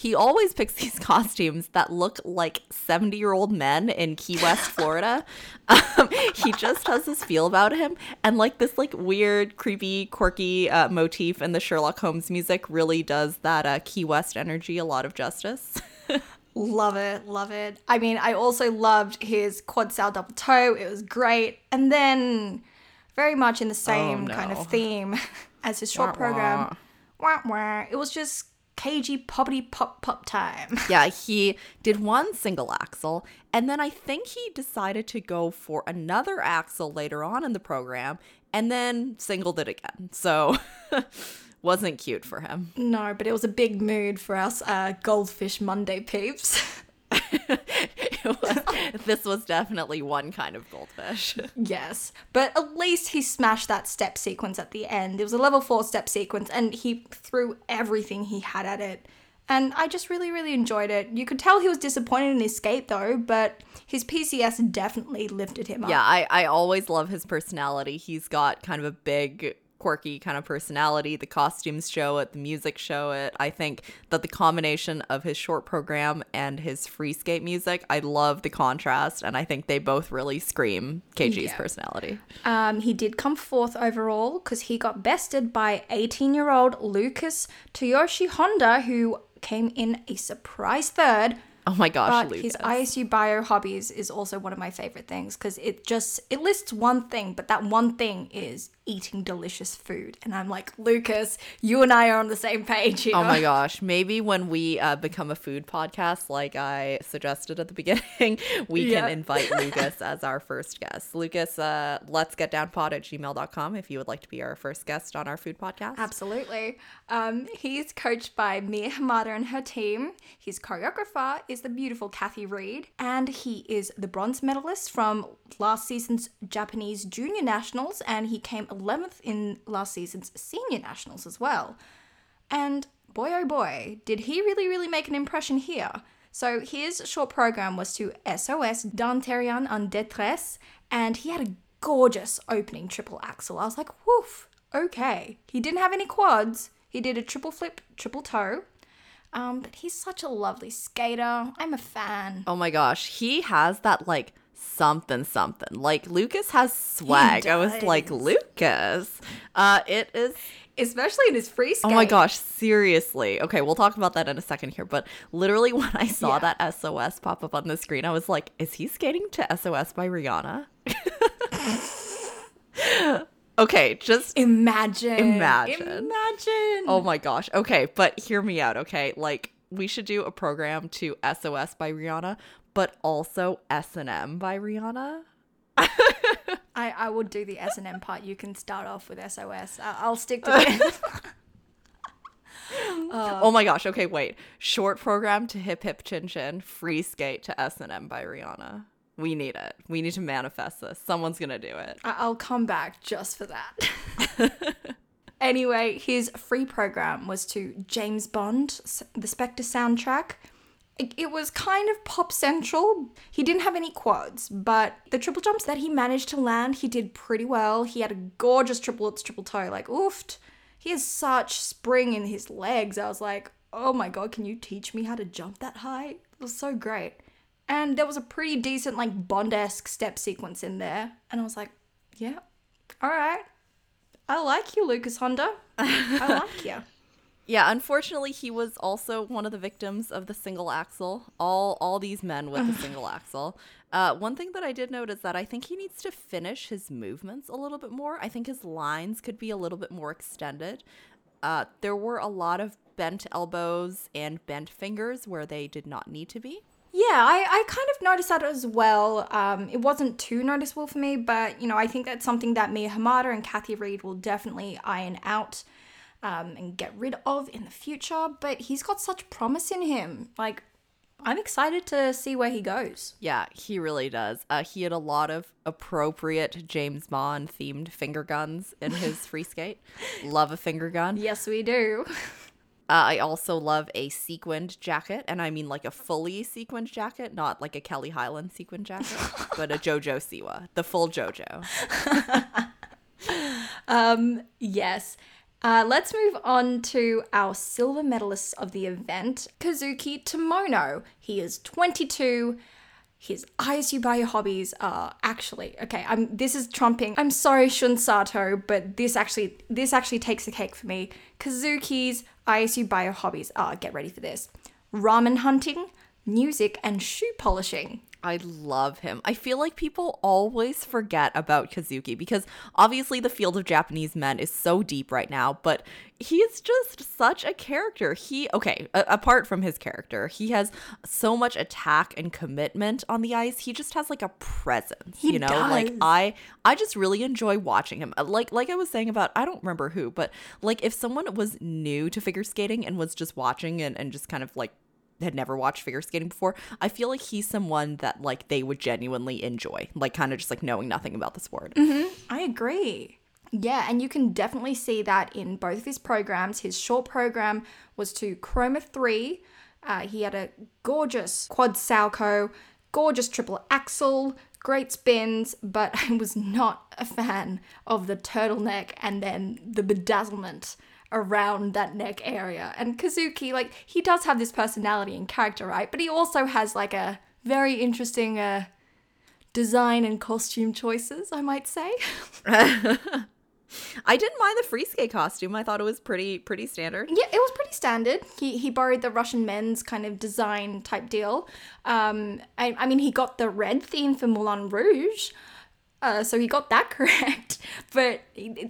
He always picks these costumes that look like 70 year old men in Key West, Florida. um, he just has this feel about him. And like this like weird, creepy, quirky uh, motif in the Sherlock Holmes music really does that uh, Key West energy a lot of justice. Love it, love it. I mean, I also loved his quad sail double toe. It was great. And then, very much in the same kind Oh, no. of theme as his short Wah, program. Wah, wah. It was just cagey poppity pop pop time. yeah, he did one single axle, and then I think he decided to go for another axle later on in the program, and then singled it again. So wasn't cute for him. No, but it was a big mood for us uh, Goldfish Monday peeps. Was- this was definitely one kind of goldfish. yes, but at least he smashed that step sequence at the end. It was a level four step sequence, and he threw everything he had at it. And I just really, really enjoyed it. You could tell he was disappointed in his skate though, but his PCS definitely lifted him up. Yeah, I, I always love his personality. He's got kind of a big, quirky kind of personality. The costumes show it, the music show it. I think that the combination of his short program and his free skate music, I love the contrast, and I think they both really scream KG's Yeah. personality. Um, he did come fourth overall because he got bested by 18 year old Lucas Tsuyoshi Honda, who came in a surprise third. Oh my gosh, But Lucas. his ISU bio hobbies is also one of my favorite things because it just it lists one thing, but that one thing is eating delicious food, and I'm like, Lucas, you and I are on the same page here. Oh my gosh. Maybe when we uh, become a food podcast, like I suggested at the beginning, we Yeah. can invite Lucas as our first guest. Lucas, uh, let's get down pod at gmail.com if you would like to be our first guest on our food podcast. Absolutely. Um, he's coached by Mie Hamada and her team. His choreographer is the beautiful Cathy Reed, and he is the bronze medalist from last season's Japanese Junior Nationals, and he came 11th in last season's Senior Nationals as well. And boy oh boy, did he really, really make an impression here. So his short program was to SOS d'un terrien en détresse, and he had a gorgeous opening triple axel. I was like, woof, okay. He didn't have any quads. He did a triple flip, triple toe. Um, but he's such a lovely skater. I'm a fan. Oh my gosh. He has that like something something. Like Lucas has swag. I was like. Lucas. Uh it is Especially in his free skate. Oh my gosh, seriously. Okay, we'll talk about that in a second here, but literally when I saw Yeah. that SOS pop up on the screen, I was like, is he skating to SOS by Rihanna? okay, just Imagine. Imagine. Imagine. Oh my gosh. Okay, but hear me out, okay? Like we should do a program to SOS by Rihanna, but also S&M by Rihanna. I, I would do the S&M part. You can start off with SOS. I- I'll stick to it. Uh, oh my gosh. Okay, wait. Short program to Hip Hip Chin Chin, free skate to S&M by Rihanna. We need it. We need to manifest this. Someone's going to do it. I- I'll come back just for that. Anyway, his free program was to James Bond, the Spectre soundtrack. It, it was kind of pop central. He didn't have any quads, but the triple jumps that he managed to land, he did pretty well. He had a gorgeous triple triplets, triple toe, like oofed. He has such spring in his legs. I was like, oh my god, can you teach me how to jump that high? It was so great. And there was a pretty decent, like Bond esque step sequence in there. And I was like, yeah, all right. I like you, Lucas Honda. I like you. Yeah, unfortunately, he was also one of the victims of the single axle. All all these men with the single axle. Uh, one thing that I did note is that I think he needs to finish his movements a little bit more. I think his lines could be a little bit more extended. Uh, there were a lot of bent elbows and bent fingers where they did not need to be. Yeah, I, I kind of noticed that as well. Um, it wasn't too noticeable for me, but you know, I think that's something that Mie Hamada and Cathy Reed will definitely iron out um, and get rid of in the future. But he's got such promise in him. Like, I'm excited to see where he goes. Yeah, he really does. Uh, he had a lot of appropriate James Bond themed finger guns in his free skate. Love a finger gun. Yes, we do. Uh, I also love a sequined jacket, and I mean like a fully sequined jacket, not like a Kelly Hyland sequined jacket, but a JoJo Siwa, the full JoJo. Um, yes. Uh, let's move on to our silver medalist of the event, Kazuki Tomono. He is 22. His ISU bio hobbies are actually okay. I'm this is trumping. I'm sorry, Shun Sato, but this actually this actually takes the cake for me. Kazuki's ISU bio hobbies are get ready for this: ramen hunting, music, and shoe polishing. I love him. I feel like people always forget about Kazuki because obviously the field of Japanese men is so deep right now, but he's just such a character. He, okay, a- apart from his character, he has so much attack and commitment on the ice. He just has like a presence, He you know? Like. I I just really enjoy watching him. Uh, Like like I was saying about I don't remember who, but like if someone was new to figure skating and was just watching and, and just kind of like had never watched figure skating before, I feel like he's someone that like they would genuinely enjoy, like kind of just like knowing nothing about the sport. I agree. Yeah, and you can definitely see that in both of his programs. His short program was to Chroma 3. Uh, he had a gorgeous quad salchow, gorgeous triple axle, great spins, but I was not a fan of the turtleneck and then the bedazzlement around that neck area. And Kazuki, like, he does have this personality and character, right? But he also has like a very interesting uh, design and costume choices, I might say. I didn't mind the free skate costume. I thought it was pretty pretty standard. Yeah, it was pretty standard. He he borrowed the Russian men's kind of design type deal. Um, I, I mean, he got the red theme for Moulin Rouge, uh, so he got that correct. But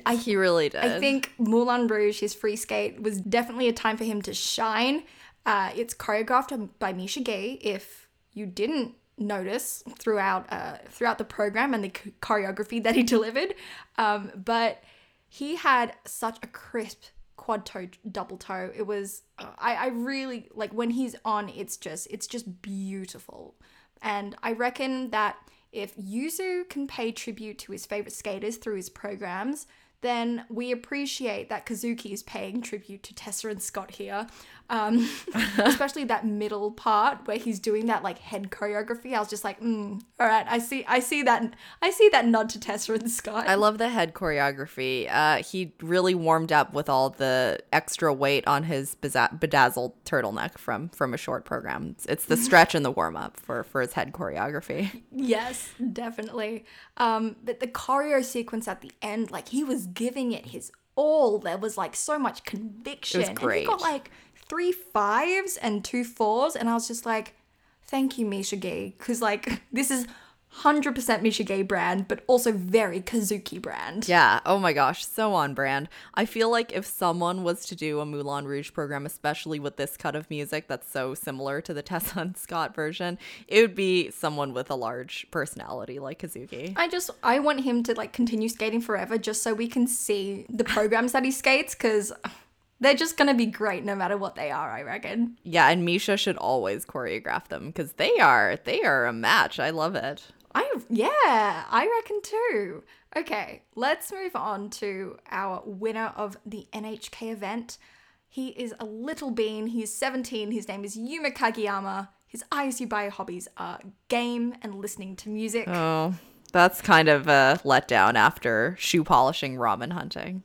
I He really did. I think Moulin Rouge, his free skate, was definitely a time for him to shine. Uh, it's choreographed by Misha Ge. If you didn't notice throughout uh, throughout the program and the ch- choreography that he delivered, um, but he had such a crisp quad toe, double toe. It was uh, I I really like when he's on. It's just it's just beautiful, and I reckon that if Yuzu can pay tribute to his favorite skaters through his programs, then we appreciate that Kazuki is paying tribute to Tessa and Scott here. Um, especially that middle part where he's doing that like head choreography. I was just like, mm, all right, I see, I see that, I see that nod to Tessa and Scott. I love the head choreography. Uh, he really warmed up with all the extra weight on his bedazzled turtleneck from from a short program. It's, it's the stretch and the warm up for for his head choreography. Yes, definitely. Um, but the choreo sequence at the end, like he was giving it his all. There was like so much conviction. And he great. got like three fives and two fours, and I was just like, "Thank you, Misha Ge," because like this is hundred percent Misha Ge brand, but also very Kazuki brand. Yeah. Oh my gosh, so on brand. I feel like if someone was to do a Moulin Rouge program, especially with this cut of music that's so similar to the Tessa and Scott version, it would be someone with a large personality like Kazuki. I just I want him to like continue skating forever just so we can see the programs that he skates because they're just gonna be great no matter what they are, I reckon. Yeah, and Misha should always choreograph them because they are they are a match. I love it. I yeah, I reckon too. Okay, let's move on to our winner of the NHK event. He is a little bean. He's 17. His name is Yuma Kagiyama. His ISU bio hobbies are game and listening to music. Oh, that's kind of a letdown after shoe polishing ramen hunting.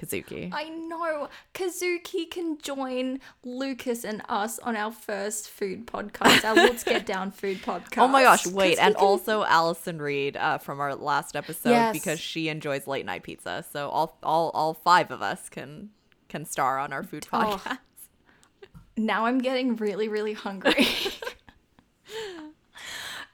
Kazuki. I know. Kazuki can join Lucas and us on our first food podcast, our Let's Get Down food podcast. Oh my gosh, wait. and can- also Allison Reed uh, from our last episode Yes. because she enjoys late night pizza. So all all all five of us can can star on our food Oh. podcast. now I'm getting really, really hungry.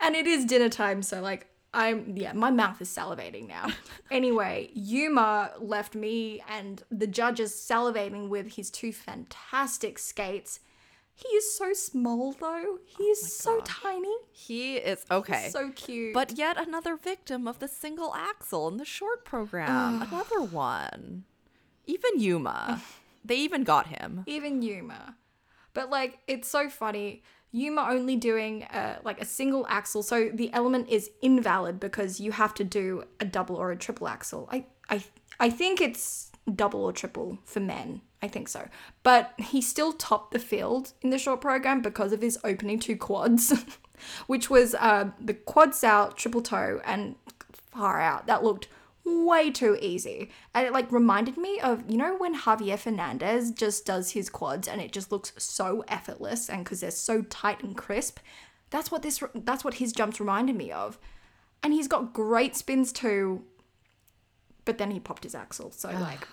and it is dinner time, so like I'm yeah, my mouth is salivating now. anyway, Yuma left me and the judges salivating with his two fantastic skates. He is so small though. He oh is so tiny. He is okay. So cute. But yet another victim of the single axle in the short program. another one. Even Yuma. they even got him. even Yuma. But like it's so funny. Yuma only doing uh, like a single axle, so the element is invalid because you have to do a double or a triple axle. I I I think it's double or triple for men. I think so. But he still topped the field in the short program because of his opening two quads, which was uh, the quads out, triple toe, and far out. That looked way too easy. And it like reminded me of, you know, when Javier Fernandez just does his quads and it just looks so effortless and because they're so tight and crisp. That's what this that's what his jumps reminded me of. And he's got great spins too. But then he popped his axle. So like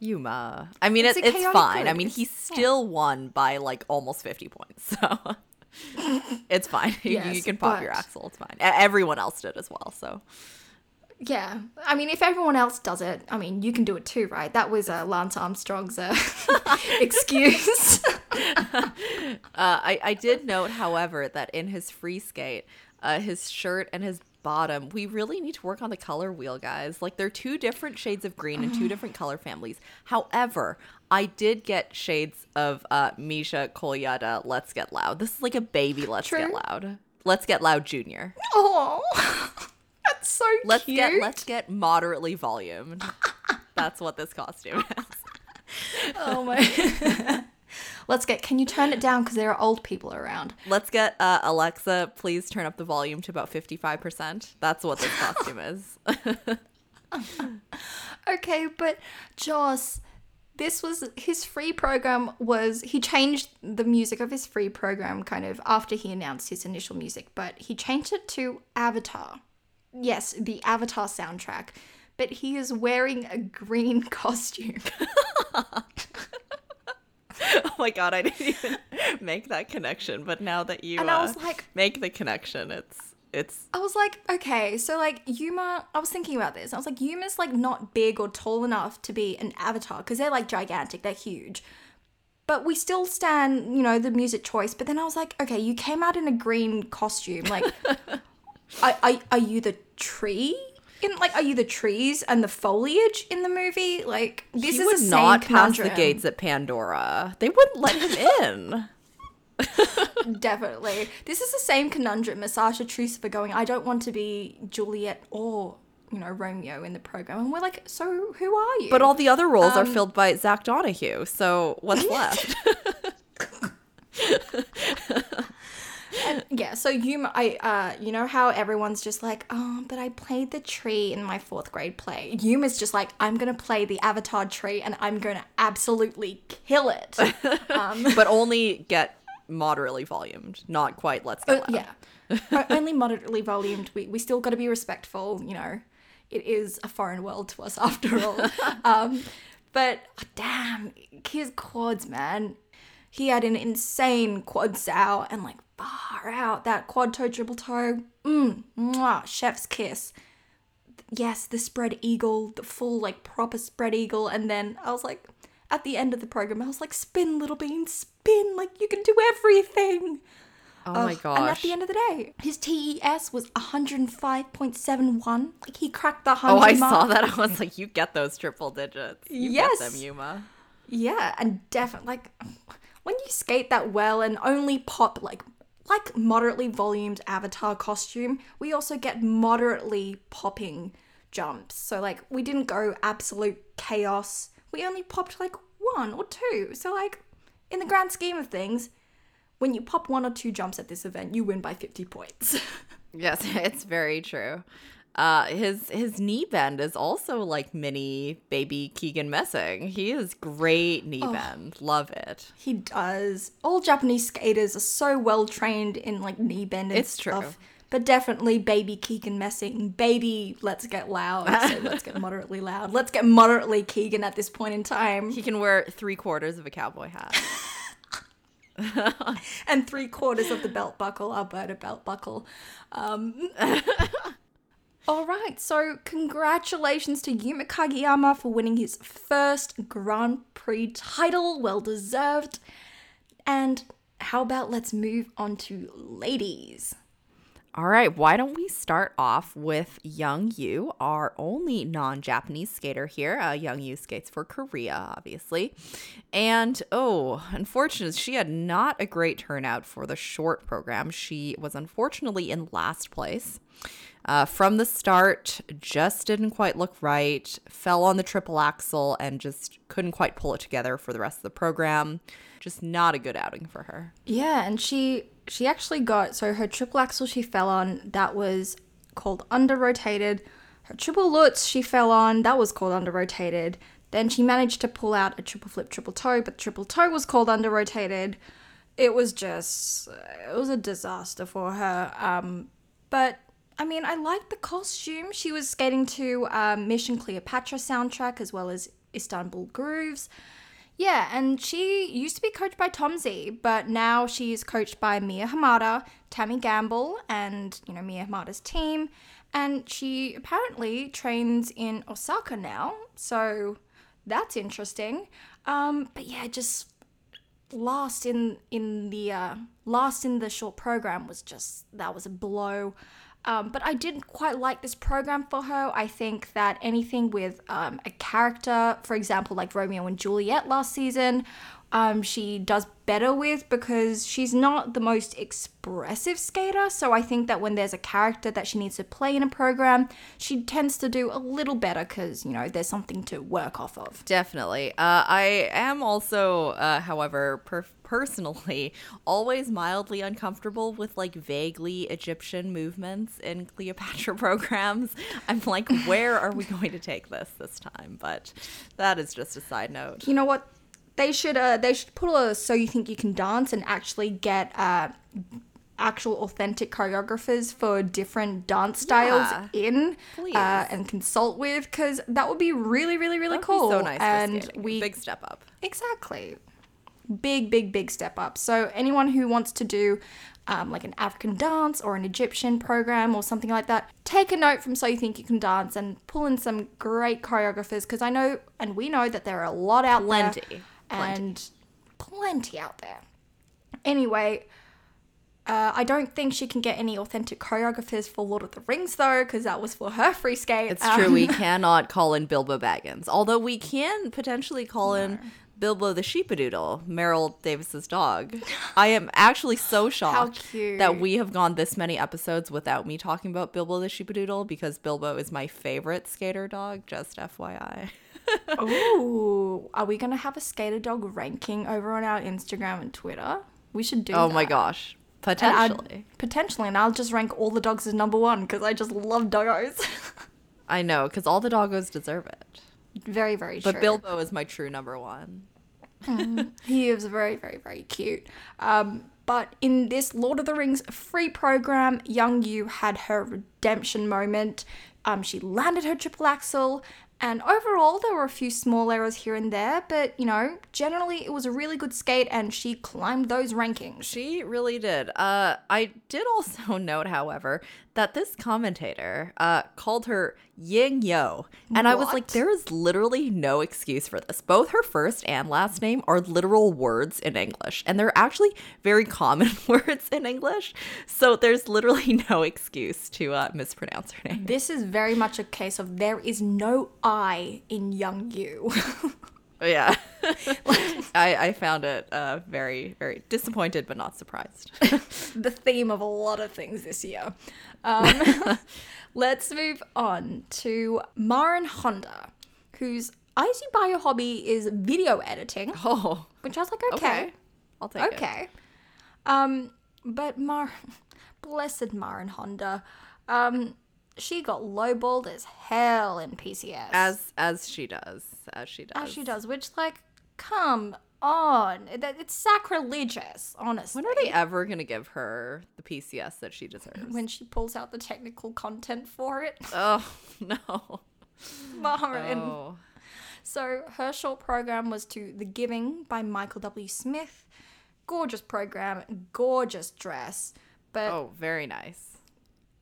Yuma. I mean, It's it, it's fine. I mean, he yeah. still won by like almost 50 points. So it's fine. You- you can pop your axle. It's fine. Everyone else did as well. So Yeah, I mean, if everyone else does it, I mean, you can do it too, right? That was uh, Lance Armstrong's uh, excuse. Uh, I, I did note, however, that in his free skate, uh, his shirt and his bottom, we really need to work on the color wheel, guys. Like, they're two different shades of green and two different color families. However, I did get shades of uh, Misha Kolyada, Let's Get Loud. This is like a baby Let's Get Loud. Let's Get Loud Junior. oh, that's so Let's cute. get let's get moderately volumed. That's what this costume is. Oh my. Let's get. Can you turn it down because there are old people around? Let's get uh, Alexa. Please turn up the volume to about fifty five percent. That's what this costume is. Okay, but Joss, this was his free program. Was he changed the music of his free program kind of after he announced his initial music? But he changed it to Avatar. Yes, the Avatar soundtrack. But he is wearing a green costume. oh my god, I didn't even make that connection. But now that you And I uh, was like- make the connection, it's it's I was like, okay, so like Yuma, I was thinking about this. I was like, Yuma's like not big or tall enough to be an avatar because they're like gigantic, they're huge. But we still stand, you know, the music choice. But then I was like, okay, you came out in a green costume. Like, are, are, are you the tree? In, like, are you the trees and the foliage in the movie? Like, this he is would not pass the gates at Pandora. They wouldn't let him in. Definitely. This is the same conundrum as Sasha Trucifer going, I don't want to be Juliet or, you know, Romeo in the program. And we're like, so who are you? But all the other roles are Um, filled by Zach Donohue. So what's left? yeah, so you, I, uh, you know how everyone's just like, oh, but I played the tree in my fourth grade play. Yuma's just like, I'm gonna play the Avatar tree and I'm gonna absolutely kill it. um, but only get moderately volumed, not quite. Let's get Uh, yeah. Only moderately volumed. We, we still got to be respectful, you know. It is a foreign world to us after all. um, but damn, his quads, man. He had an insane quad sow and like far out that quad toe, triple toe. Mmm, mwah, chef's kiss. Yes, the spread eagle, the full like proper spread eagle, and then I was like, at the end of the program, I was like, spin, little bean, spin, like you can do everything. Oh my Ugh, gosh. And at the end of the day, his TES was 105.71. Like he cracked the 100 Oh, I mark. saw that. I was like, you get those triple digits. You Yes. get them, Yuma. Yeah, and definitely like when you skate that well and only pop like like moderately volumed avatar costume, we also get moderately popping jumps. So like we didn't go absolute chaos. We only popped like one or two. So like in the grand scheme of things, when you pop one or two jumps at this event, you win by 50 points. Yes, it's very true. Uh, his his knee bend is also like mini baby Keegan Messing. He is great knee bend. Love it. he does. All Japanese skaters are so well trained in like knee bend and It's true. But definitely baby Keegan messing. Baby, let's get loud. So let's get moderately loud. Let's get moderately Keegan at this point in time. He can wear three quarters of a cowboy hat. and three quarters of the belt buckle, Alberta belt buckle. Um, all right, so congratulations to Yuma Kagiyama for winning his first Grand Prix title. Well deserved. And how about let's move on to ladies? All right, why don't we start off with Young You, our only non Japanese skater here. Uh, Young You skates for Korea, obviously. And oh, unfortunately, she had not a great turnout for the short program. She was unfortunately in last place. Uh, from the start, just didn't quite look right, fell on the triple axle, and just couldn't quite pull it together for the rest of the program. Just not a good outing for her. Yeah, and she she actually got so her triple axle she fell on that was called under rotated. Her triple lutz she fell on that was called under rotated. Then she managed to pull out a triple flip triple toe, but triple toe was called under rotated. It was just it was a disaster for her. Um, but I mean, I liked the costume. She was skating to um, Mission Cleopatra soundtrack as well as Istanbul Grooves. Yeah, and she used to be coached by Tom Z, but now she's coached by Mie Hamada, Tammy Gambill, and you know Mie Hamada's team. And she apparently trains in Osaka now, so that's interesting. Um, but yeah, just last in in the uh, last in the short program was just that was a blow. Um, but I didn't quite like this program for her. I think that anything with um, a character, for example, like Romeo and Juliet last season, um, she does better with because she's not the most expressive skater. So I think that when there's a character that she needs to play in a program, she tends to do a little better because, you know, there's something to work off of. Definitely. Uh, I am also, uh, however, per- personally always mildly uncomfortable with like vaguely Egyptian movements in Cleopatra programs. I'm like, where are we going to take this this time? But that is just a side note. You know what? They should uh they should put a so you think you can dance and actually get uh actual authentic choreographers for different dance styles Yeah. in uh, and consult with because that would be really really really That would be cool so nice. and we big step up. Exactly. Big, big, big step up. So, anyone who wants to do um, like an African dance or an Egyptian program or something like that, take a note from So You Think You Can Dance and pull in some great choreographers because I know and we know that there are a lot out Plenty. there. And plenty out there. Anyway, uh, I don't think she can get any authentic choreographers for Lord of the Rings though, because that was for her free skate. It's Um, true. We cannot call in Bilbo Baggins, although we can potentially call in Bilbo the Sheepadoodle, Meryl Davis's dog. I am actually so shocked that we have gone this many episodes without me talking about Bilbo the Sheepadoodle because Bilbo is my favorite skater dog. Just FYI. Ooh, are we gonna have a skater dog ranking over on our Instagram and Twitter? We should do. oh my that. gosh, And I'd- potentially. potentially, and I'll just rank all the dogs as number one because I just love doggos. I know because all the doggos deserve it, very, very but. Bilbo is my true number one. he is very, very, very cute. Um, but in this Lord of the Rings free program, Young You had her redemption moment. Um, she landed her triple axel, and overall there were a few small errors here and there, but you know, generally it was a really good skate, and she climbed those rankings. She really did. Uh, I did also note, however, that this commentator uh, called her Ying Yo. And I was like, there is literally no excuse for this. Both her first and last name are literal words in English, and they're actually very common words in English. So there's literally no excuse to uh, mispronounce her name. This is very much a case of there is no I in Young You. Yeah. I, I found it uh, very, very disappointed, but not surprised. the theme of a lot of things this year. Um, let's move on to Marin Honda, whose IC bio hobby is video editing, oh, which I was like, okay, okay. I'll take it. okay. Um, but Mar, blessed Marin Honda, um, she got lowballed as hell in PCS. As as she does, as she does. as she does, which like, come on, It- it's sacrilegious, honestly. When are they ever gonna give her the PCS that she deserves? when she pulls out the technical content for it, oh no. Marin. Oh. So her short program was to The Giving by Michael W. Smith. Gorgeous program, gorgeous dress, but oh, very nice.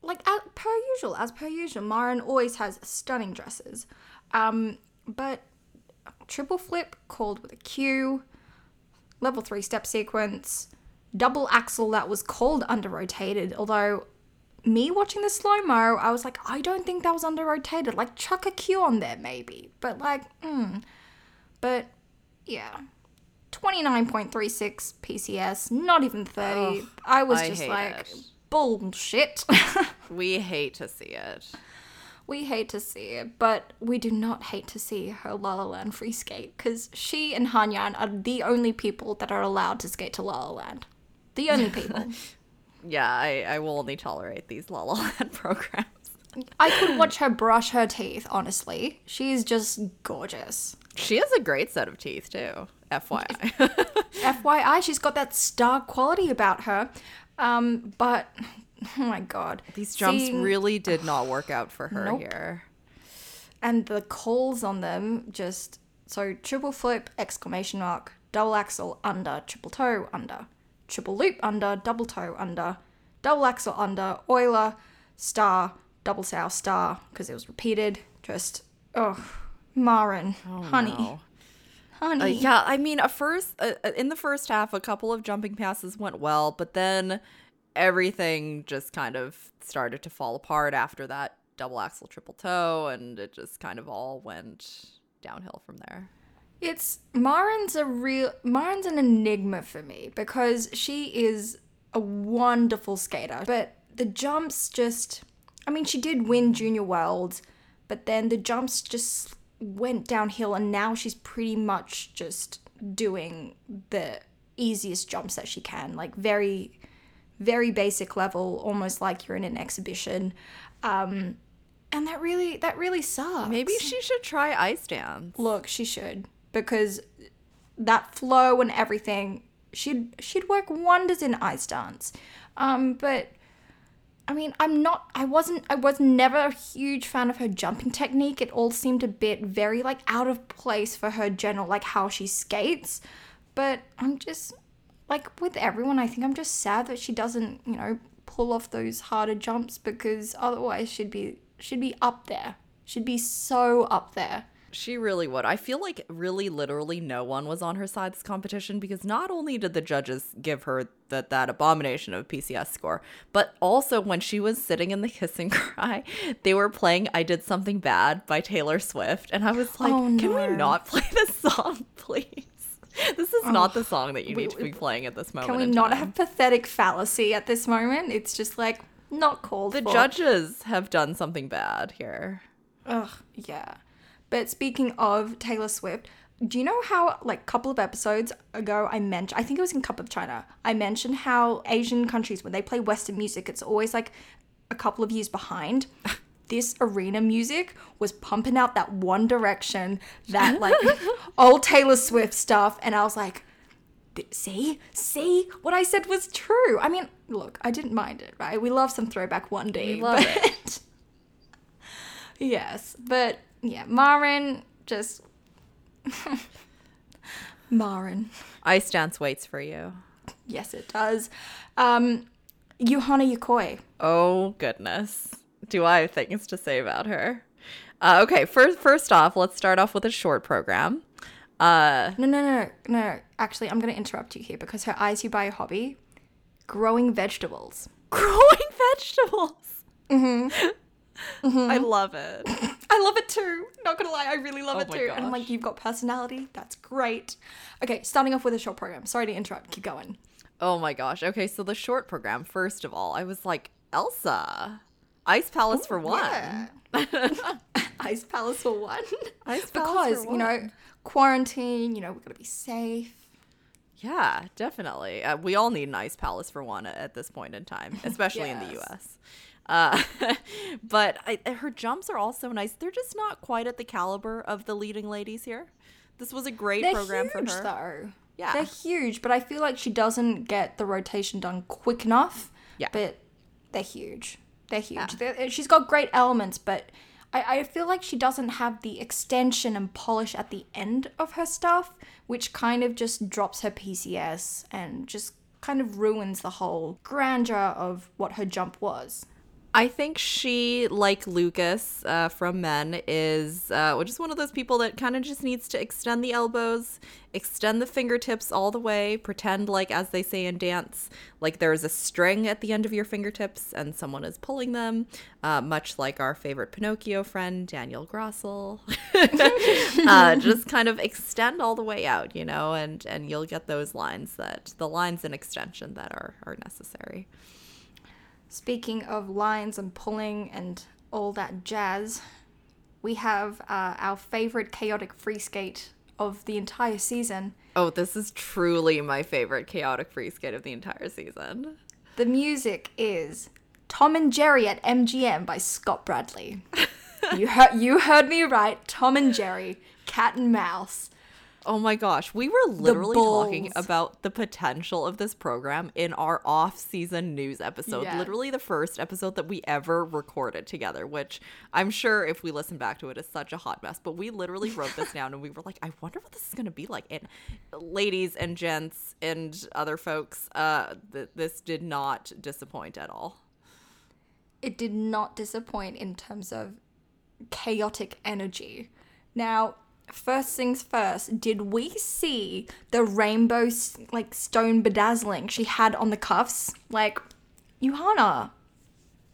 like as, per usual, as per usual, Marin always has stunning dresses. Um, but triple flip called with a Q, level three step sequence, double axle that was called under rotated. Although me watching the slow mo, I was like, I don't think that was under rotated. Like chuck a Q on there maybe, but like, mm. but yeah. 29.36 PCS, not even 30. Ugh, I was I just like, it. bullshit. We hate to see it. We hate to see it, but we do not hate to see her La La Land free skate because she and Hanyan are the only people that are allowed to skate to La La Land. The only people. Yeah, I, I will only tolerate these La La Land programs. I could watch her brush her teeth, honestly. She's just gorgeous. She has a great set of teeth too. FYI. FYI, she's got that star quality about her. Um, but oh my god. These jumps Seeing- really did not work out for her Nope. here. and the calls on them just so triple flip exclamation mark double axle under triple toe under triple loop under double toe under double axle under Euler star double sow star because it was repeated just oh marin honey No. honey Uh, yeah, I mean, a first uh, uh, in the first half, a couple of jumping passes went well, but then everything just kind of started to fall apart after that double axle triple toe, and it just kind of all went downhill from there. It's Marin's a real Marin's an enigma for me because she is a wonderful skater, but the jumps just I mean she did win junior worlds, but then the jumps just went downhill and now she's pretty much just doing the easiest jumps that she can, like very very basic level, almost like you're in an exhibition. Um and that really that really sucks. Maybe she should try ice dance. Look, she should because that flow and everything, she'd she'd work wonders in ice dance. Um, but I mean, I'm not. I wasn't. I was never a huge fan of her jumping technique. It all seemed a bit very like out of place for her general like how she skates. But I'm just like with everyone. I think I'm just sad that she doesn't you know pull off those harder jumps because otherwise she'd be she'd be up there. She'd be so up there. She really would. I feel like really literally no one was on her side this competition because not only did the judges give her that that abomination of PCS score, but also when she was sitting in the kiss and cry, they were playing I Did Something Bad by Taylor Swift. And I was oh, like, Oh, can we not play this song, please? This is um, not the song that you need to be playing at this moment. Can we not time. have pathetic fallacy at this moment? It's just like not called the for. judges have done something bad here. Ugh, yeah. But speaking of Taylor Swift, do you know how like a couple of episodes ago I mentioned I think it was in Cup of China. I mentioned how Asian countries when they play western music it's always like a couple of years behind. This arena music was pumping out that one direction, that like old Taylor Swift stuff and I was like See, see, what I said was true. I mean, look, I didn't mind it, right? We love some throwback one day, We love but it. yes, but yeah, Marin just Marin. Ice Dance waits for you. Yes, it does. Um, Yuhana Yokoi. Oh goodness. Do I have things to say about her? Uh, okay, first first off, let's start off with a short program. Uh, No, no, no, no, no. Actually, I'm going to interrupt you here because her ISU bio hobby, growing vegetables. growing vegetables. Mm-hmm. I love it. I love it too. Not gonna lie, I really love Oh it too. And I'm like, you've got personality. That's great. Okay, starting off with a short program. Sorry to interrupt. Keep going. Oh my gosh. Okay, so the short program, first of all, I was like, Elsa. Ice Palace for one. Yeah. Ice Palace for one. Ice Palace because for you know quarantine. You know we gotta be safe. Yeah, definitely. Uh, we all need an ice palace for one at, this point in time, especially in the U.S. Uh, but I, her jumps are also nice. They're just not quite at the caliber of the leading ladies here. This was a great They're program huge for her. though. Yeah. they're huge, but I feel like she doesn't get the rotation done quick enough. Yeah. but they're huge. They're huge. They're, uh, she's got great elements, but I, I feel like she doesn't have the extension and polish at the end of her stuff, which kind of just drops her PCS and just kind of ruins the whole grandeur of what her jump was. I think she, like Lucas uh, from Men, is uh, just one of those people that kind of just needs to extend the elbows, extend the fingertips all the way, pretend like, as they say in dance, like there's a string at the end of your fingertips and someone is pulling them, uh, much like our favorite Pinocchio friend, Daniel Grassl. uh, just kind of extend all the way out, you know, and, and you'll get those lines that, the lines and extension that are, are necessary. Speaking of lines and pulling and all that jazz, we have uh, our favorite chaotic free skate of the entire season. Oh, this is truly my favorite chaotic free skate of the entire season. The music is Tom and Jerry at MGM by Scott Bradley. you heard you heard me right. Tom and Jerry, cat and mouse. Oh my gosh, we were literally talking about the potential of this program in our off-season news episode. Yes. Literally the first episode that we ever recorded together, which I'm sure if we listen back to it is such a hot mess, but we literally wrote this down and we were like, I wonder what this is going to be like. And ladies and gents and other folks, uh th- this did not disappoint at all. It did not disappoint in terms of chaotic energy. Now, first things first, did we see the rainbow like stone bedazzling she had on the cuffs? Like, Yuhana,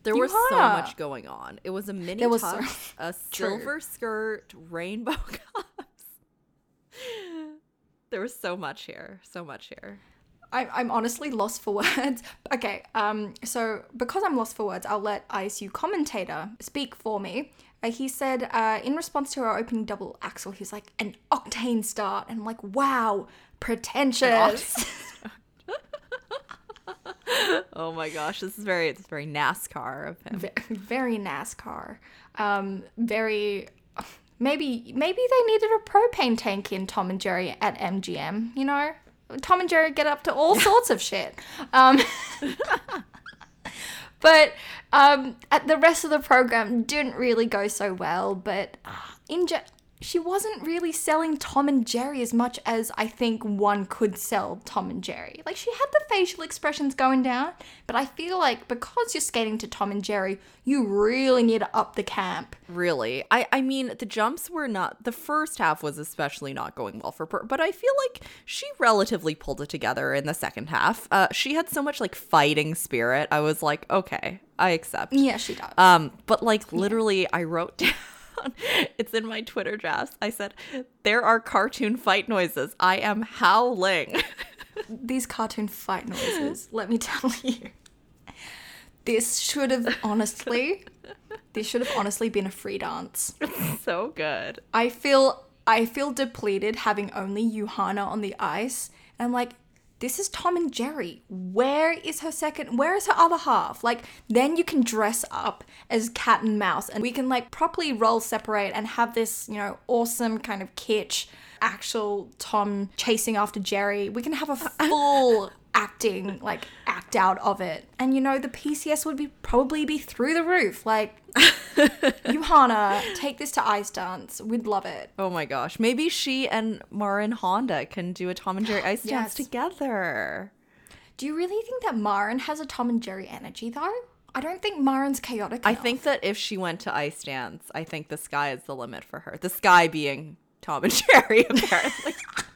There was so much going on. It was a mini There was so- tux, a True. silver skirt, rainbow cuffs. There was so much here. So much here. I, I'm honestly lost for words. Okay, um, so because I'm lost for words, I'll let ISU commentator speak for me. Uh, he said, uh, in response to our opening double axel, he's like, an octane start. And I'm like, wow, pretentious. Oh my gosh, this is very it's very NASCAR of him. Ve- very NASCAR. Um, very. Maybe maybe they needed a propane tank in Tom and Jerry at MGM. You know, Tom and Jerry get up to all sorts of shit. Um, but um, the rest of the program didn't really go so well. But uh, in ge- she wasn't really selling Tom and Jerry as much as I think one could sell Tom and Jerry. Like she had the facial expressions going down, but I feel like because you're skating to Tom and Jerry, you really need to up the camp. Really. I I mean, the jumps were not the first half was especially not going well for her, but I feel like she relatively pulled it together in the second half. Uh she had so much like fighting spirit. I was like, okay, I accept. Yeah, she does. Um, but like literally, I wrote down. It's in my Twitter drafts. I said, "There are cartoon fight noises. I am howling." These cartoon fight noises, let me tell you. This should have honestly, this should have honestly been a free dance. so good. I feel I feel depleted having only Yuhana on the ice. And I'm like, this is Tom and Jerry. Where is her second where is her other half? Like then you can dress up as cat and mouse and we can like properly role separate and have this, you know, awesome kind of kitsch actual Tom chasing after Jerry. We can have a full acting like act out of it. And you know the PCS would be probably be through the roof. Like Yuhana, take this to ice dance. We'd love it. Oh my gosh. Maybe she and Marin Honda can do a Tom and Jerry ice dance together. Do you really think that Marin has a Tom and Jerry energy though? I don't think Marin's chaotic. I enough. think that if she went to ice dance, I think the sky is the limit for her. The sky being Tom and Jerry, apparently.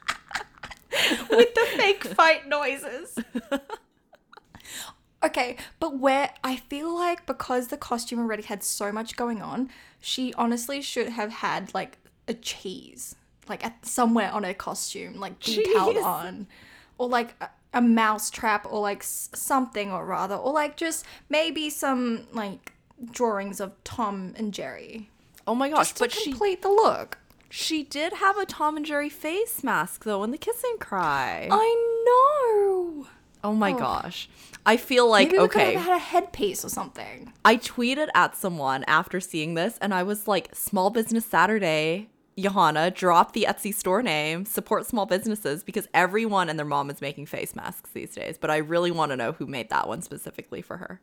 with the fake fight noises. Okay, but where I feel like because the costume already had so much going on, she honestly should have had like a cheese, like at, somewhere on her costume, like decaled on, or like a, a mouse trap, or like s- something, or rather, or like just maybe some like drawings of Tom and Jerry, Oh my gosh, just but to she complete the look. She did have a Tom and Jerry face mask though in the kiss and cry. I know. oh my gosh. I feel like Maybe we could okay. have had a headpiece or something. I tweeted at someone after seeing this and I was like, Small Business Saturday, Yuhana, drop the Etsy store name, support small businesses because everyone and their mom is making face masks these days. But I really want to know who made that one specifically for her.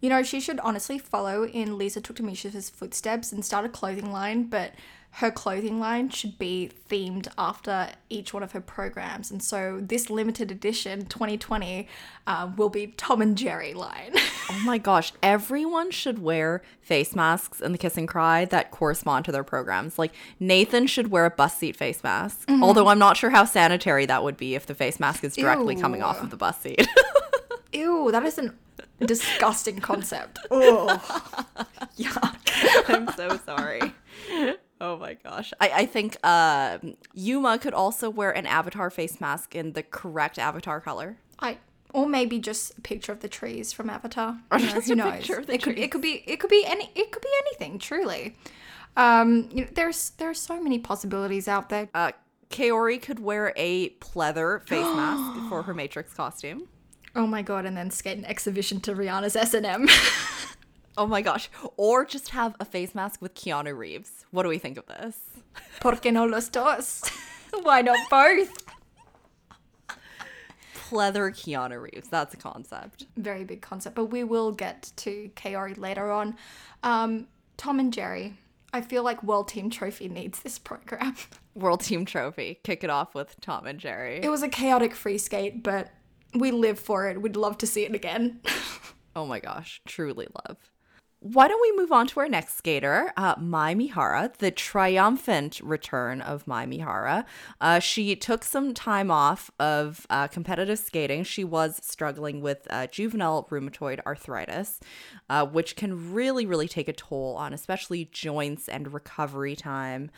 You know, she should honestly follow in Lisa Tuktamysheva's footsteps and start a clothing line, but her clothing line should be themed after each one of her programs. And so this limited edition 2020 uh, will be Tom and Jerry line. Oh my gosh, everyone should wear face masks in the kiss and cry that correspond to their programs. Like Nathan should wear a bus seat face mask. Although I'm not sure how sanitary that would be if the face mask is directly coming off of the bus seat. Ew, that is an disgusting concept. Oh, yuck. I'm so sorry. Oh my gosh. I, I think um Yuma could also wear an avatar face mask in the correct avatar color. I or maybe just a picture of the trees from Avatar. You know, just who knows? picture of the it could it could be it could be any it could be anything. Truly, um, you know, there's there are so many possibilities out there. Uh, Kaori could wear a pleather face mask for her Matrix costume. Oh my god! And then skate an exhibition to Rihanna's S and M. Oh my gosh. Or just have a face mask with Keanu Reeves. What do we think of this? ¿Por qué no los dos? Why not both? Pleather Keanu Reeves. That's a concept. Very big concept, but we will get to Kaori later on. Um, Tom and Jerry. I feel like World Team Trophy needs this program. World Team Trophy. Kick it off with Tom and Jerry. It was a chaotic free skate, but we live for it. We'd love to see it again. Oh my gosh, truly love. Why don't we move on to our next skater, uh, Mai Mihara, the triumphant return of Mai Mihara. Uh, she took some time off of uh, competitive skating. She was struggling with uh, juvenile rheumatoid arthritis, uh, which can really, really take a toll on especially joints and recovery time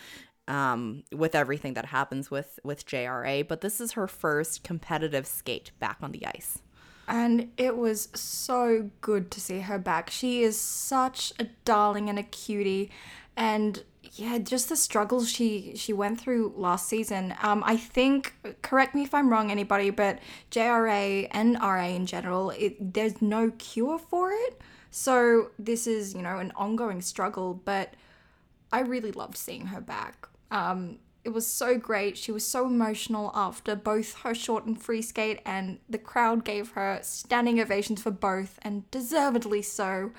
um, with everything that happens with, with JRA. But this is her first competitive skate back on the ice. And it was so good to see her back. She is such a darling and a cutie, and yeah, just the struggles she she went through last season. Um, I think, correct me if I'm wrong, anybody, but JRA and RA in general, it, there's no cure for it. So this is you know an ongoing struggle, but I really loved seeing her back. Um, it was so great. She was so emotional after both her short and free skate, and the crowd gave her standing ovations for both, and deservedly so.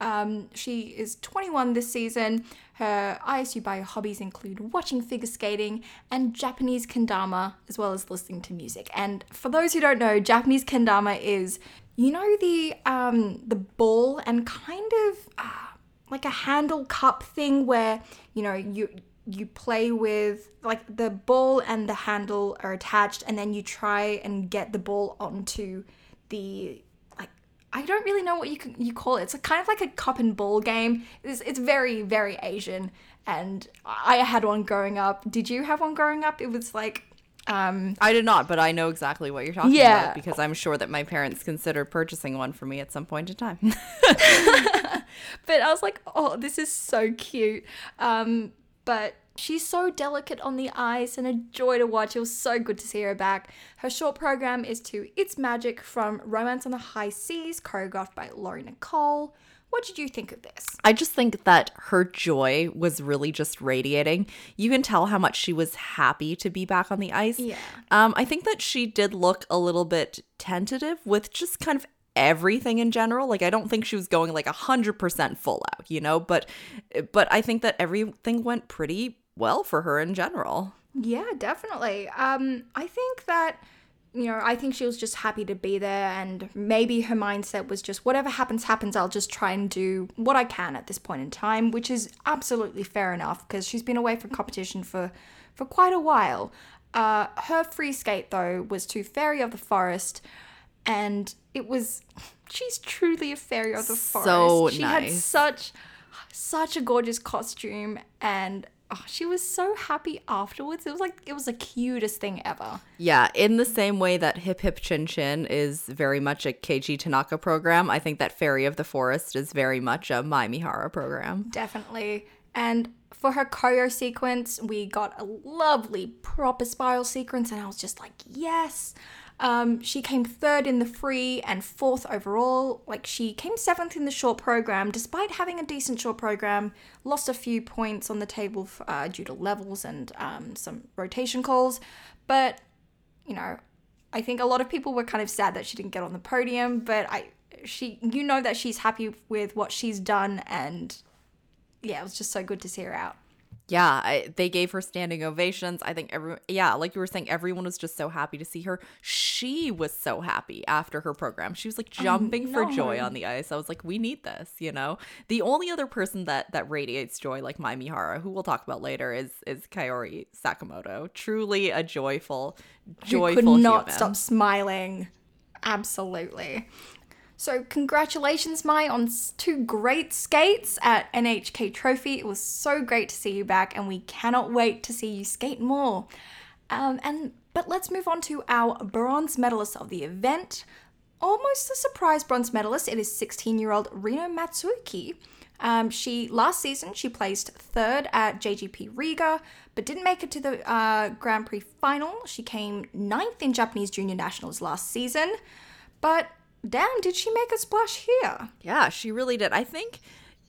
Um, she is 21 this season. Her ISU bio hobbies include watching figure skating and Japanese kendama, as well as listening to music. And for those who don't know, Japanese kendama is, you know, the um, the ball and kind of. Uh, like a handle cup thing where you know you you play with like the ball and the handle are attached and then you try and get the ball onto the like I don't really know what you can, you call it. It's a kind of like a cup and ball game. It's it's very very Asian and I had one growing up. Did you have one growing up? It was like um I did not, but I know exactly what you're talking Yeah. about because I'm sure that my parents considered purchasing one for me at some point in time. but I was like, oh, this is so cute. Um, but she's so delicate on the ice and a joy to watch. It was so good to see her back. Her short program is to It's Magic from Romance on the High Seas, choreographed by Lori Nichol. What did you think of this? I just think that her joy was really just radiating. You can tell how much she was happy to be back on the ice. Yeah. Um, I think that she did look a little bit tentative with just kind of everything in general. Like I don't think she was going like a hundred percent full out, you know. But but I think that everything went pretty well for her in general. Yeah, definitely. Um, I think that you know, I think she was just happy to be there, and maybe her mindset was just whatever happens, happens. I'll just try and do what I can at this point in time, which is absolutely fair enough because she's been away from competition for for quite a while. Uh, her free skate though was to Fairy of the Forest, and it was she's truly a fairy of the forest. So she had such such a gorgeous costume and oh, she was so happy afterwards. It was like it was the cutest thing ever. Yeah, in the same way that Hip Hip Chin Chin is very much a Keiji Tanaka program, I think that Fairy of the Forest is very much a Mai Mihara program. Definitely. And for her choreo sequence, we got a lovely proper spiral sequence, and I was just like, yes. Um, she came third in the free and fourth overall. Like she came seventh in the short program, despite having a decent short program. Lost a few points on the table uh, due to levels and um, some rotation calls, but you know, I think a lot of people were kind of sad that she didn't get on the podium. But I, she, you know, that she's happy with what she's done, and yeah, it was just so good to see her out. Yeah, I, they gave her standing ovations. I think everyone, yeah, like you were saying, everyone was just so happy to see her. She was so happy after her program. She was like oh, jumping for joy on the ice. I was like, we need this, you know. The only other person that that radiates joy like Mai Mihara, who we'll talk about later, is is Kaori Sakamoto. Truly a joyful, joyful Who could not human. stop smiling. Absolutely. So, congratulations, Mai, on two great skates at NHK Trophy. It was so great to see you back, and we cannot wait to see you skate more. Um, and but let's move on to our bronze medalist of the event. Almost a surprise bronze medalist. It is 16-year-old Rino Matsuike. Um, she last season she placed third at JGP Riga, but didn't make it to the uh, Grand Prix final. She came ninth in Japanese Junior Nationals last season, but damn, did she make a splash here? Yeah, she really did. I think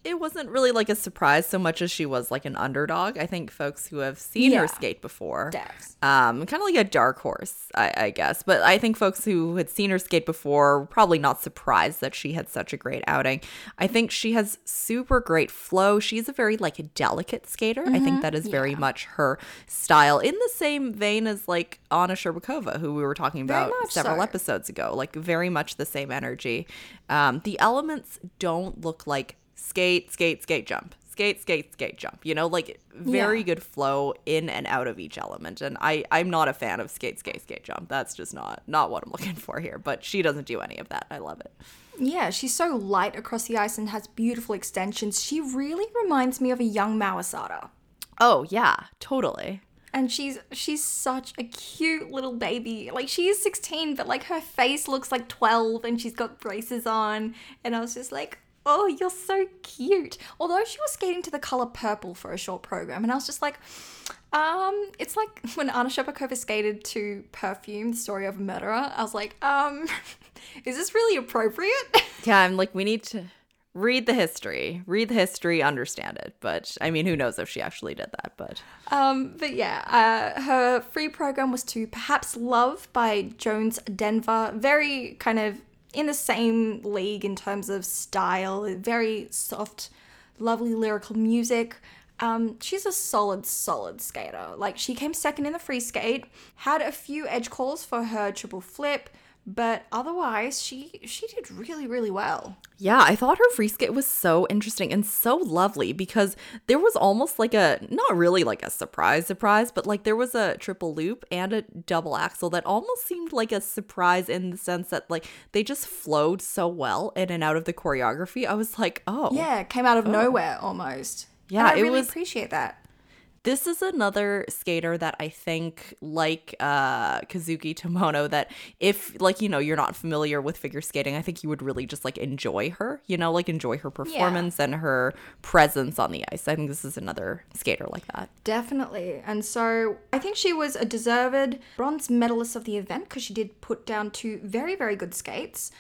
it wasn't really like a surprise so much as she was like an underdog. I think folks who have seen Yeah. her skate before, Devs. um, kind of like a dark horse, I, I guess. But I think folks who had seen her skate before were probably not surprised that she had such a great outing. I think she has super great flow. She's a very like a delicate skater. I think that is very much her style. In the same vein as like Anna Shcherbakova, who we were talking about several so. episodes ago. Like very much the same energy. Um, the elements don't look like skate, skate, skate, jump. Skate, skate, skate, jump. You know, like very Yeah. good flow in and out of each element. And I, I'm not a fan of skate, skate, skate, jump. That's just not not what I'm looking for here. But she doesn't do any of that. I love it. Yeah, she's so light across the ice and has beautiful extensions. She really reminds me of a young Mao Asada. Oh yeah, totally. and she's she's such a cute little baby. Like she is 16, but like her face looks like 12 and she's got braces on and I was just like, "Oh, you're so cute." Although she was skating to the color purple for a short program and I was just like, um, it's like when Anna Shcherbakova skated to Perfume, the story of a murderer. I was like, um, is this really appropriate? Yeah, I'm like, we need to read the history, read the history, understand it. But I mean, who knows if she actually did that? But Um, but yeah, uh, her free program was to Perhaps Love by John Denver. Very kind of in the same league in terms of style, very soft, lovely lyrical music. Um, she's a solid, solid skater. Like she came second in the free skate, had a few edge calls for her triple flip, but otherwise she she did really, really well. Yeah, I thought her free skate was so interesting and so lovely because there was almost like a not really like a surprise surprise, but like there was a triple loop and a double axle that almost seemed like a surprise in the sense that like they just flowed so well in and out of the choreography. I was like, oh, Yeah, came out of oh. nowhere almost. Yeah, And I it really was- appreciate that. This is another skater that I think, like uh, Kazuki Tomono, that if, like, you know, you're not familiar with figure skating, I think you would really just, like, enjoy her, you know, like, enjoy her performance and her presence on the ice. I think this is another skater like that. Definitely. And so I think she was a deserved bronze medalist of the event because she did put down two very, very good skates.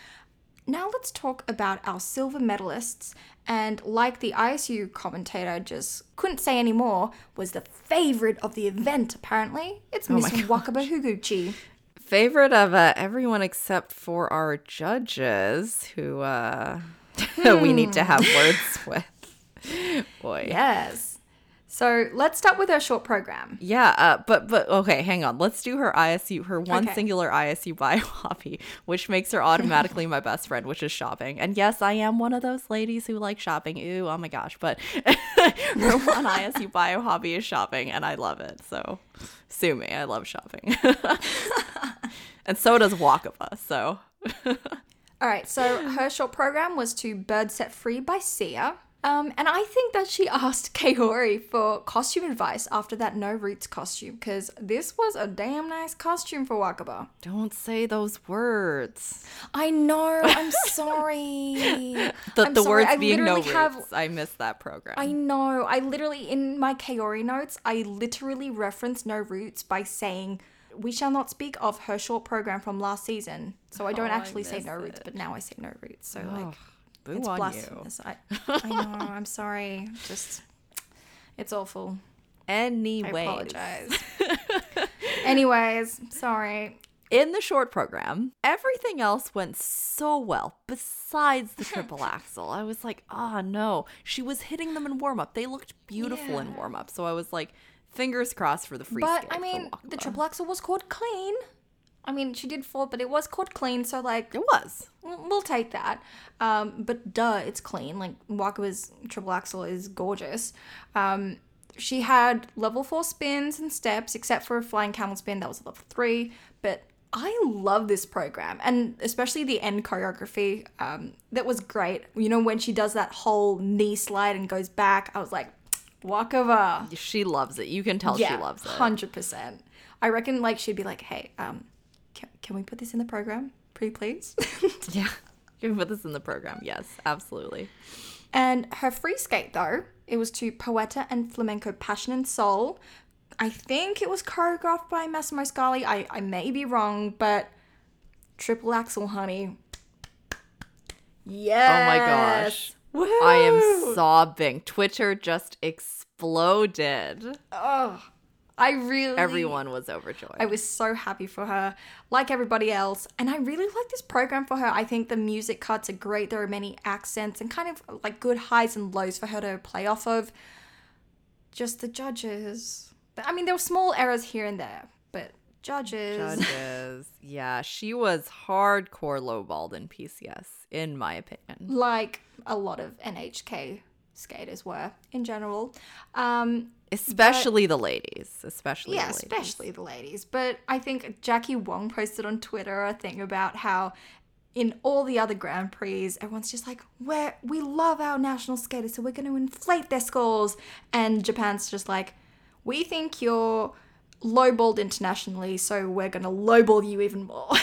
Now let's talk about our silver medalists. And like the ISU commentator just couldn't say anymore, was the favorite of the event, apparently. It's Miss Oh my Wakaba Higuchi. Favorite of uh, everyone except for our judges, who uh, we need to have words with. Boy. Yes. So let's start with her short program. Yeah, uh, but but okay, hang on. Let's do her ISU, her one Okay. singular ISU bio hobby, which makes her automatically my best friend, which is shopping. And yes, I am one of those ladies who like shopping. Ooh, oh my gosh! But her one ISU bio hobby is shopping, and I love it. So sue me, I love shopping, and so does Wakaba. So All right, so her short program was to Bird Set Free by Sia. Um, and I think that she asked Kaori for costume advice after that No Roots costume, because this was a damn nice costume for Wakaba. Don't say those words. I know, I'm sorry. The, I'm the sorry, words I being no literally roots. I missed that program. I know. I literally, in my Kaori notes, I literally referenced No Roots by saying, we shall not speak of her short program from last season. So I don't Oh, I actually say miss No Roots, but now I say No Roots. So, Oh, like, boo it's on you. I, I know. I'm sorry. Just, it's awful. Anyway. I apologize. Anyways, sorry. in the short program, everything else went so well besides the triple axel. I was like, oh no. She was hitting them in warm up. They looked beautiful in warm up. So I was like, fingers crossed for the free But I mean, the triple axel was called clean. I mean, she did fall, but it was caught clean. So like, It was. we'll take that. Um, but duh, it's clean. Like Wakaba's triple axel is gorgeous. Um, she had level four spins and steps, except for a flying camel spin that was a level three. But I love this program, and especially the end choreography. Um, that was great. You know when she does that whole knee slide and goes back, I was like, Wakaba. She loves it. You can tell she loves it. Hundred percent. I reckon like she'd be like, "Hey, um, can, can we put this in the program, pretty please?" Yeah. Can put this in the program. Yes, absolutely. and her free skate though, it was to Poeta and Flamenco Passion and Soul. I think it was choreographed by Massimo Scali. I I may be wrong, but triple axel, honey. Yes. Oh my gosh. I am sobbing. Twitter just exploded. Oh, I really. Everyone was overjoyed. I was so happy for her, like everybody else. And I really like this program for her. I think the music cuts are great. There are many accents and kind of like good highs and lows for her to play off of. Just the judges. I mean, there were small errors here and there, but judges. Judges. yeah, she was hardcore lowballed in PCS, in my opinion. Like a lot of NHK skaters were in general. Um, Especially the ladies. Especially yeah, the ladies. especially the ladies. But I think Jackie Wong posted on Twitter a thing about how in all the other Grand Prix, everyone's just like, "We're we love our national skaters, so we're going to inflate their scores," and Japan's just like, "We think you're lowballed internationally, so we're going to lowball you even more."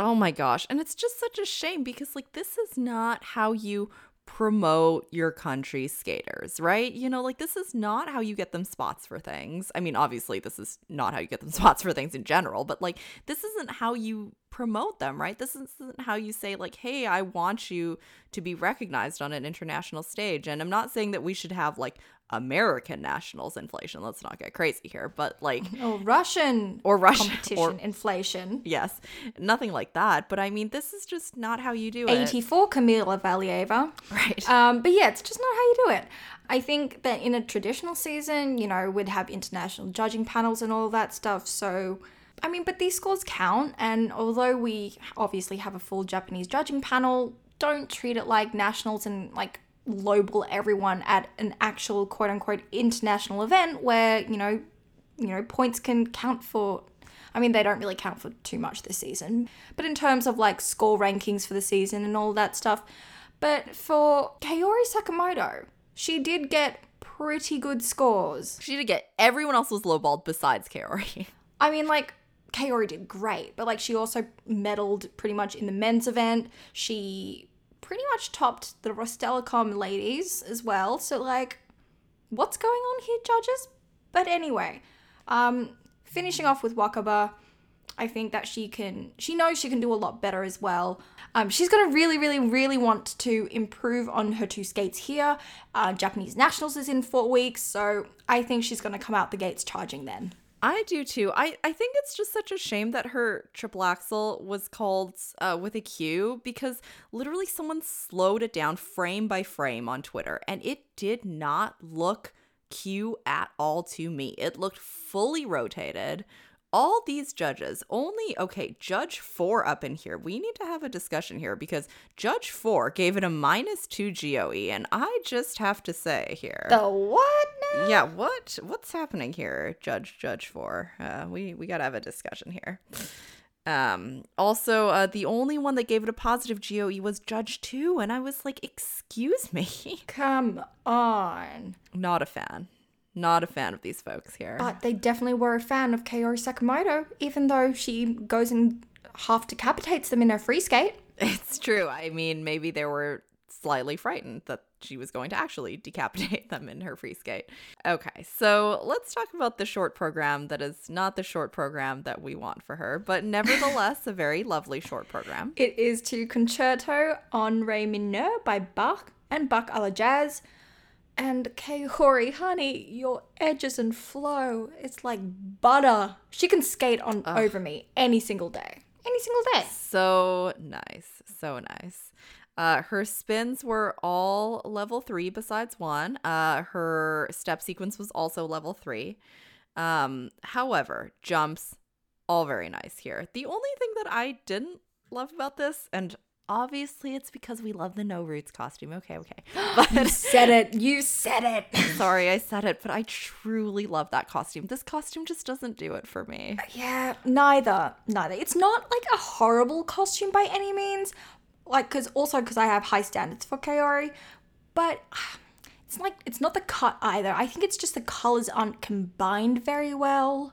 Oh my gosh. And it's just such a shame because, like, this is not how you promote your country skaters, right? You know, like, this is not how you get them spots for things. I mean, obviously, this is not how you get them spots for things in general, but, like, this isn't how you promote them, right? This isn't how you say, like, hey, I want you to be recognized on an international stage. And I'm not saying that we should have, like, American nationals inflation. Let's not get crazy here, but, like, or Russian Or Russian- competition or- inflation. yes, nothing like that. But I mean, this is just not how you do it. 84 Kamila Valieva. Right. Um, but yeah, it's just not how you do it. I think that in a traditional season, you know, we'd have international judging panels and all that stuff. So, I mean, but these scores count. And although we obviously have a full Japanese judging panel, don't treat it like nationals and like lowball everyone at an actual quote unquote international event where, you know, you know, points can count for I mean, they don't really count for too much this season, but in terms of like score rankings for the season and all that stuff. But for Kaori Sakamoto, she did get pretty good scores. She did get everyone else was lowballed besides Kaori. I mean, like, Kaori did great, but like, she also medaled pretty much in the men's event. She pretty much topped the Rostelecom ladies as well. So, like, what's going on here, judges? But anyway, um, finishing off with Wakaba, I think that she can, she knows she can do a lot better as well. Um, she's going to really, really, really want to improve on her two skates here. Uh, Japanese Nationals is in four weeks, so I think she's going to come out the gates charging then. I do too. I, I think it's just such a shame that her triple axel was called uh, with a Q because literally someone slowed it down frame by frame on Twitter and it did not look Q at all to me. It looked fully rotated. All these judges, only, okay, Judge 4 up in here. We need to have a discussion here because Judge 4 gave it a minus 2 GOE, and I just have to say here. The what now? Yeah, what what's happening here, Judge Judge Four? Uh, we we gotta have a discussion here. Um, also, uh, the only one that gave it a positive GOE was Judge 2, and I was like, excuse me. Come on. Not a fan. Not a fan of these folks here. But they definitely were a fan of Kaori Sakamoto, even though she goes and half decapitates them in her free skate. It's true. I mean, maybe they were slightly frightened that she was going to actually decapitate them in her free skate. Okay, so let's talk about the short program that is not the short program that we want for her, but nevertheless a very lovely short program. It is to Concerto on Re mineur by Bach and Bach a la Jazz. And Kaori, honey, your edges and flow, it's like butter. She can skate on over me any single day. Any single day. So nice. So nice. Uh, her spins were all level three besides one. Uh, her step sequence was also level three. Um, however, jumps, all very nice here. The only thing that I didn't love about this, and obviously it's because we love the No Roots costume. Okay, okay. You But said it. You said it. sorry, I said it, but I truly love that costume. This costume just doesn't do it for me. Yeah, neither. Neither. It's not like a horrible costume by any means. Like, because also because I have high standards for Kaori, but it's like it's not the cut either. I think it's just the colors aren't combined very well.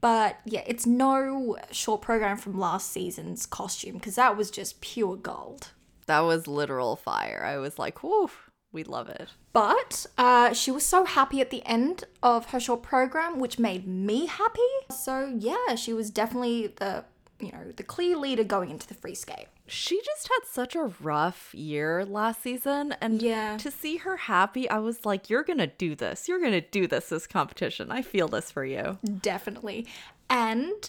But yeah, it's no short program from last season's costume because that was just pure gold. That was literal fire. I was like, whoo, we love it. But uh, she was so happy at the end of her short program, which made me happy. So yeah, she was definitely the you know the clear leader going into the free skate. She just had such a rough year last season and Yeah. to see her happy i was like you're gonna do this you're gonna do this this competition i feel this for you Definitely. And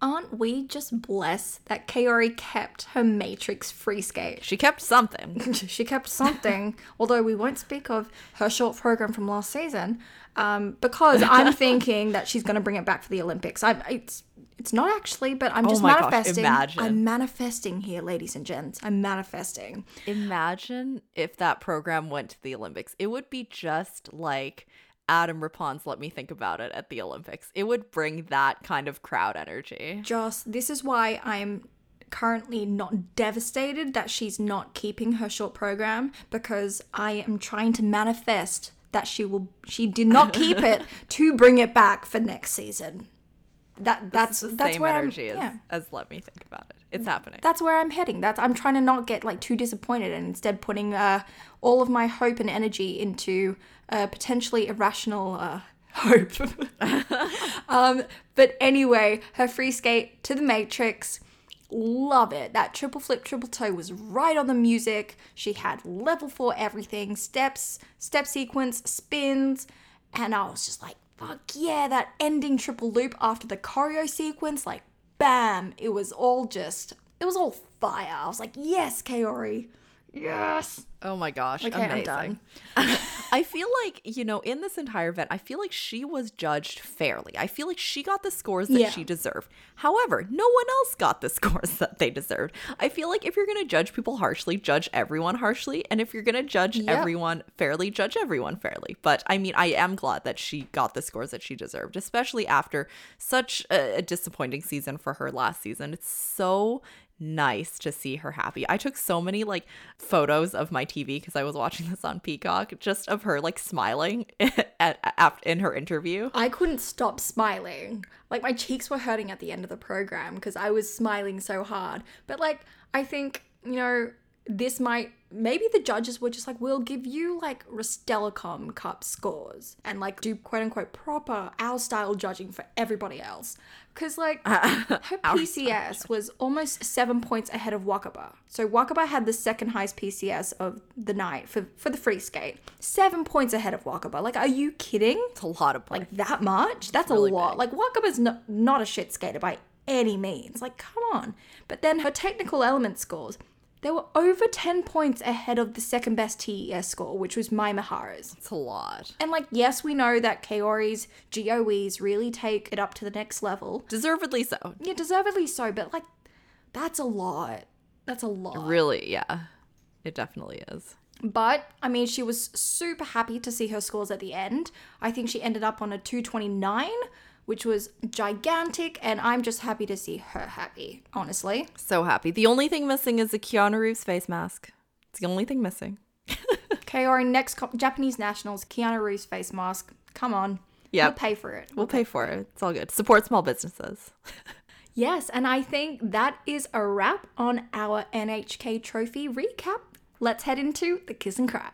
aren't we just blessed that Kaori kept her Matrix free skate? she kept something she kept something, although we won't speak of her short program from last season, um, because I'm thinking that she's going to bring it back for the Olympics. I, it's it's not actually, but I'm oh just Oh my gosh, manifesting. imagine. I'm manifesting here, ladies and gents. I'm manifesting. imagine if that program went to the olympics it would be just like adam Rippon's let me think about it at the olympics it would bring that kind of crowd energy Joss, this is why I'm currently not devastated that she's not keeping her short program because I am trying to manifest that she will she did not keep it to bring it back for next season. That that's the that's same where energy I'm, as, yeah. as let me think about it it's happening That's where I'm heading. That's I'm trying to not get like too disappointed and instead putting uh, all of my hope and energy into uh, potentially irrational uh, hope. um, but anyway, her free skate to the Matrix. Love it. That triple flip, triple toe was right on the music. She had level four everything, steps, step sequence, spins, and I was just like, fuck yeah, that ending triple loop after the choreo sequence, like bam, it was all just, it was all fire. I was like, yes, Kaori. Yes. Oh my gosh, Okay, I'm amazing. done. I feel like, you know, in this entire event, I feel like she was judged fairly. I feel like she got the scores that Yeah. she deserved. However, no one else got the scores that they deserved. I feel like if you're going to judge people harshly, judge everyone harshly. And if you're going to judge Yep. everyone fairly, judge everyone fairly. But I mean, I am glad that she got the scores that she deserved, especially after such a, a disappointing season for her last season. It's so nice to see her happy. I took so many like photos of my TV because I was watching this on Peacock, just of her like smiling at, at in her interview. I couldn't stop smiling. Like my cheeks were hurting at the end of the program because I was smiling so hard. But like I think, you know, this might maybe the judges were just like, we'll give you like Rostelecom Cup scores and like do quote unquote proper our style judging for everybody else. Cause like her PCS was almost seven points ahead of Wakaba. So Wakaba had the second highest PCS of the night for, for the free skate. Seven points ahead of Wakaba. Like, are you kidding? It's a lot of points. Like that much? That's really a lot. big. Like Wakaba's not, not a shit skater by any means. Like, come on. But then her technical element scores, they were over 10 points ahead of the second best TES score, which was Mai Mihara's. it's a lot. And like, yes, we know that Kaori's GOEs really take it up to the next level. Deservedly so. Yeah, deservedly so, but like, that's a lot. That's a lot. Really, yeah. It definitely is. But I mean, she was super happy to see her scores at the end. I think she ended up on a 229, which was gigantic, and I'm just happy to see her happy, honestly. So happy. The only thing missing is the Keanu Reeves face mask. It's the only thing missing. Okay, our next co- Japanese nationals, Keanu Reeves face mask. Come on. Yeah. We'll pay for it. We'll pay for it. It's all good. Support small businesses. Yes, and I think that is a wrap on our NHK trophy recap. Let's head into the kiss and cry.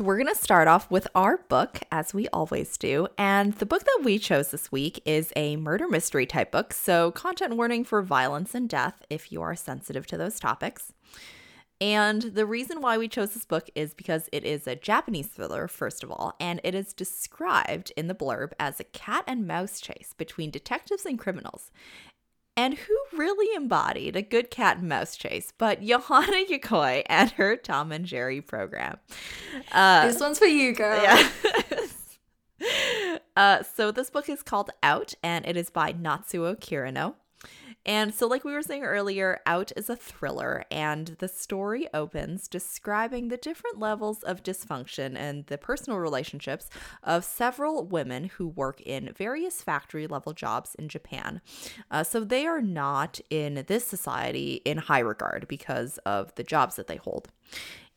So, we're going to start off with our book, as we always do. And the book that we chose this week is a murder mystery type book. So, content warning for violence and death if you are sensitive to those topics. And the reason why we chose this book is because it is a Japanese thriller, first of all, and it is described in the blurb as a cat and mouse chase between detectives and criminals. And who really embodied a good cat and mouse chase but Yuhana Yokoi and her Tom and Jerry program? Uh, this one's for you, girl. yeah. uh, so this book is called Out, and it is by Natsuo Kirino. And so, like we were saying earlier, Out is a thriller, and the story opens describing the different levels of dysfunction and the personal relationships of several women who work in various factory level jobs in Japan. Uh, so, they are not in this society in high regard because of the jobs that they hold.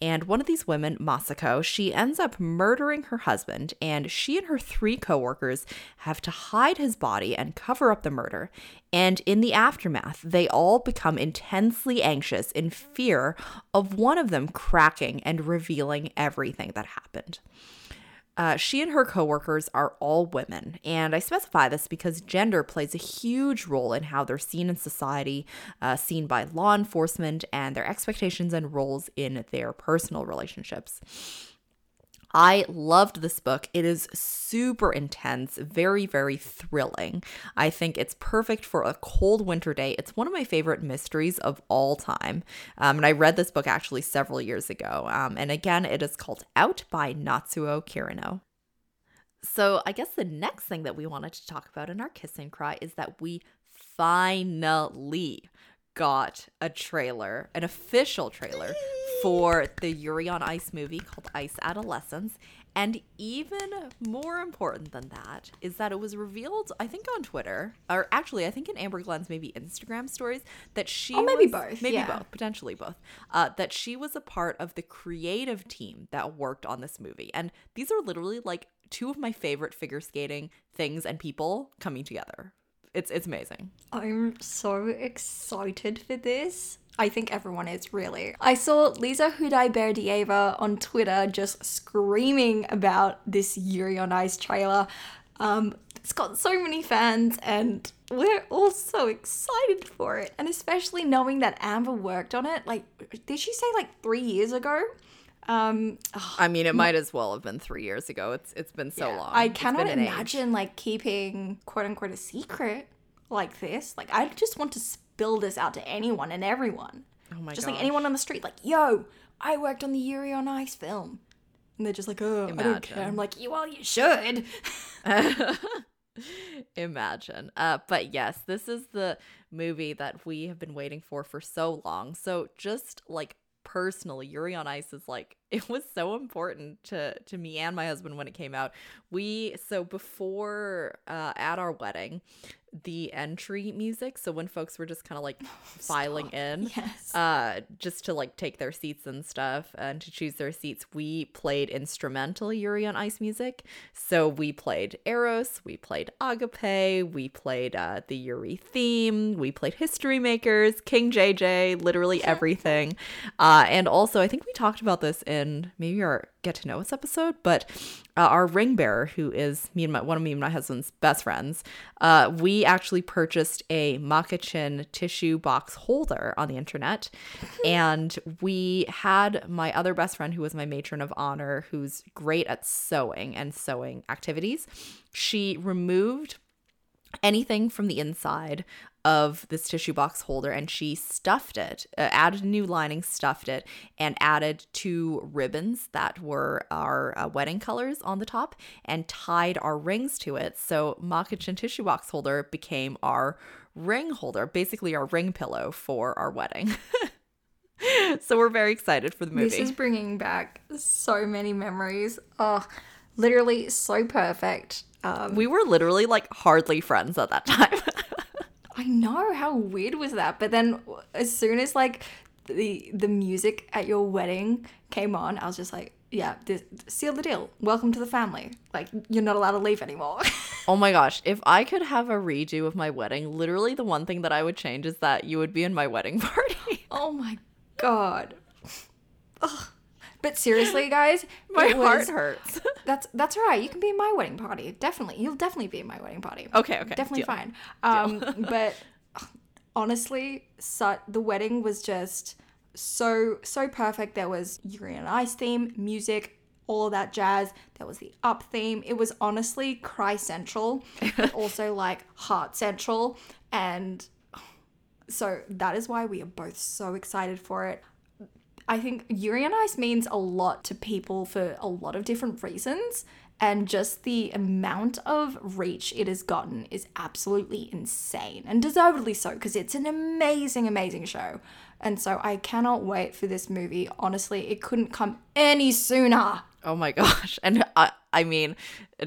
And one of these women, Masako, she ends up murdering her husband, and she and her three coworkers have to hide his body and cover up the murder. And in the aftermath, they all become intensely anxious in fear of one of them cracking and revealing everything that happened. Uh, she and her coworkers are all women, and I specify this because gender plays a huge role in how they're seen in society, uh, seen by law enforcement, and their expectations and roles in their personal relationships. I loved this book. It is super intense, very, very thrilling. I think it's perfect for a cold winter day. It's one of my favorite mysteries of all time. Um, and I read this book actually several years ago. Um, and again, it is called Out by Natsuo Kirino. So, I guess the next thing that we wanted to talk about in our kiss and cry is that we finally got a trailer, an official trailer for the Yuri on Ice movie called Ice Adolescence. And even more important than that is that it was revealed, I think, on Twitter, or actually, I think in Amber Glenn's maybe Instagram stories, that she Oh, maybe was- both, maybe yeah. both, potentially both, uh, that she was a part of the creative team that worked on this movie. And these are literally like two of my favorite figure skating things and people coming together. It's it's amazing. I'm so excited for this. I think everyone is really. I saw Lisa Khudaiberdieva on Twitter just screaming about this Yuri on Ice trailer. Um, it's got so many fans, and we're all so excited for it. And especially knowing that Amber worked on it. Like, did she say like three years ago? Um, oh, I mean, it might as well have been three years ago. It's it's been so yeah. long. I cannot age. imagine like keeping quote unquote a secret like this. Like I just want to spill this out to anyone and everyone. Oh my just gosh. like anyone on the street, like, yo, I worked on the Yuri on Ice film. And they're just like, oh, I don't care. I'm like, you well, you should. Imagine. Uh, but yes, this is the movie that we have been waiting for for so long. So just like personally, Yuri on Ice is like it was so important to to me and my husband when it came out. We so before uh, at our wedding, the entry music. So when folks were just kind of like filing in, Yes. uh, just to like take their seats and stuff and to choose their seats, we played instrumental Yuri on Ice music. So we played Eros, we played Agape, we played uh, the Yuri theme, we played History Makers, King JJ, literally everything. uh, and also, I think we talked about this in maybe our get to know us episode, but uh, our ring bearer, who is me and my one of me and my husband's best friends, uh, we actually purchased a Makkachin tissue box holder on the internet, and we had my other best friend, who was my matron of honor, who's great at sewing and sewing activities. She removed anything from the inside of this tissue box holder and she stuffed it, uh, added a new lining, stuffed it, and added two ribbons that were our uh, wedding colors on the top and tied our rings to it. So Makkachin tissue box holder became our ring holder, basically our ring pillow for our wedding. so we're very excited for the movie. This is bringing back so many memories. Oh, literally so perfect. Um, we were literally like hardly friends at that time. I know how weird was that, but then as soon as like the the music at your wedding came on, I was just like, yeah, this, seal the deal. Welcome to the family. Like you're not allowed to leave anymore. oh my gosh, if I could have a redo of my wedding, literally the one thing that I would change is that you would be in my wedding party. oh my god. Ugh. But seriously, guys, my heart hurts. that's that's right. You can be in my wedding party. Definitely, you'll definitely be in my wedding party. Okay, okay, definitely deal. fine. Um, but honestly, so, the wedding was just so so perfect. There was Yuri and Ice theme, music, all of that jazz. There was the up theme. It was honestly cry central, but also like heart central, and so that is why we are both so excited for it. I think Yuri on Ice means a lot to people for a lot of different reasons. And just the amount of reach it has gotten is absolutely insane and deservedly so because it's an amazing, amazing show. And so I cannot wait for this movie. Honestly, it couldn't come any sooner. Oh my gosh. And I, I mean,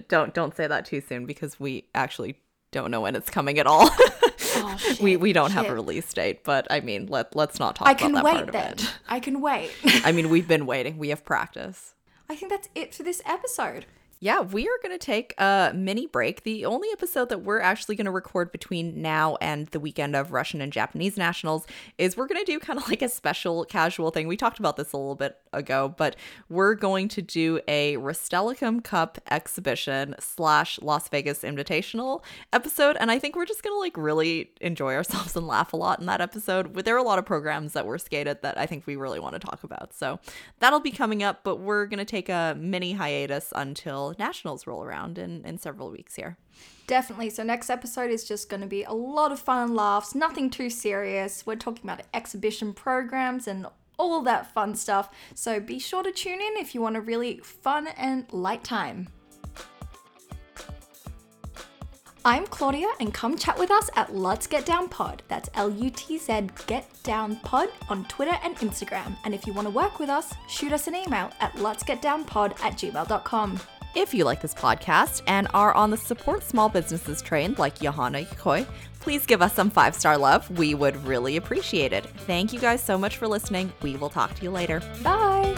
don't don't say that too soon because we actually don't know when it's coming at all. oh, shit, we we don't shit. have a release date, but I mean, let let's not talk I about that wait, part of then. it. I can wait. I mean, we've been waiting. We have practice. I think that's it for this episode yeah, we are going to take a mini break. The only episode that we're actually going to record between now and the weekend of Russian and Japanese nationals is we're going to do kind of like a special casual thing. We talked about this a little bit ago, but we're going to do a Rostelecom Cup exhibition slash Las Vegas Invitational episode. And I think we're just going to like really enjoy ourselves and laugh a lot in that episode. There are a lot of programs that were skated that I think we really want to talk about. So that'll be coming up, but we're going to take a mini hiatus until nationals roll around in, in several weeks here. Definitely. So, next episode is just going to be a lot of fun and laughs, nothing too serious. We're talking about exhibition programs and all that fun stuff. So, be sure to tune in if you want a really fun and light time. I'm Claudia, and come chat with us at Lutz Get Down Pod. That's L U T Z Get Down Pod on Twitter and Instagram. And if you want to work with us, shoot us an email at lutzgetdownpod at gmail.com. If you like this podcast and are on the support small businesses train like Johanna Yokoi, please give us some five star love. We would really appreciate it. Thank you guys so much for listening. We will talk to you later. Bye.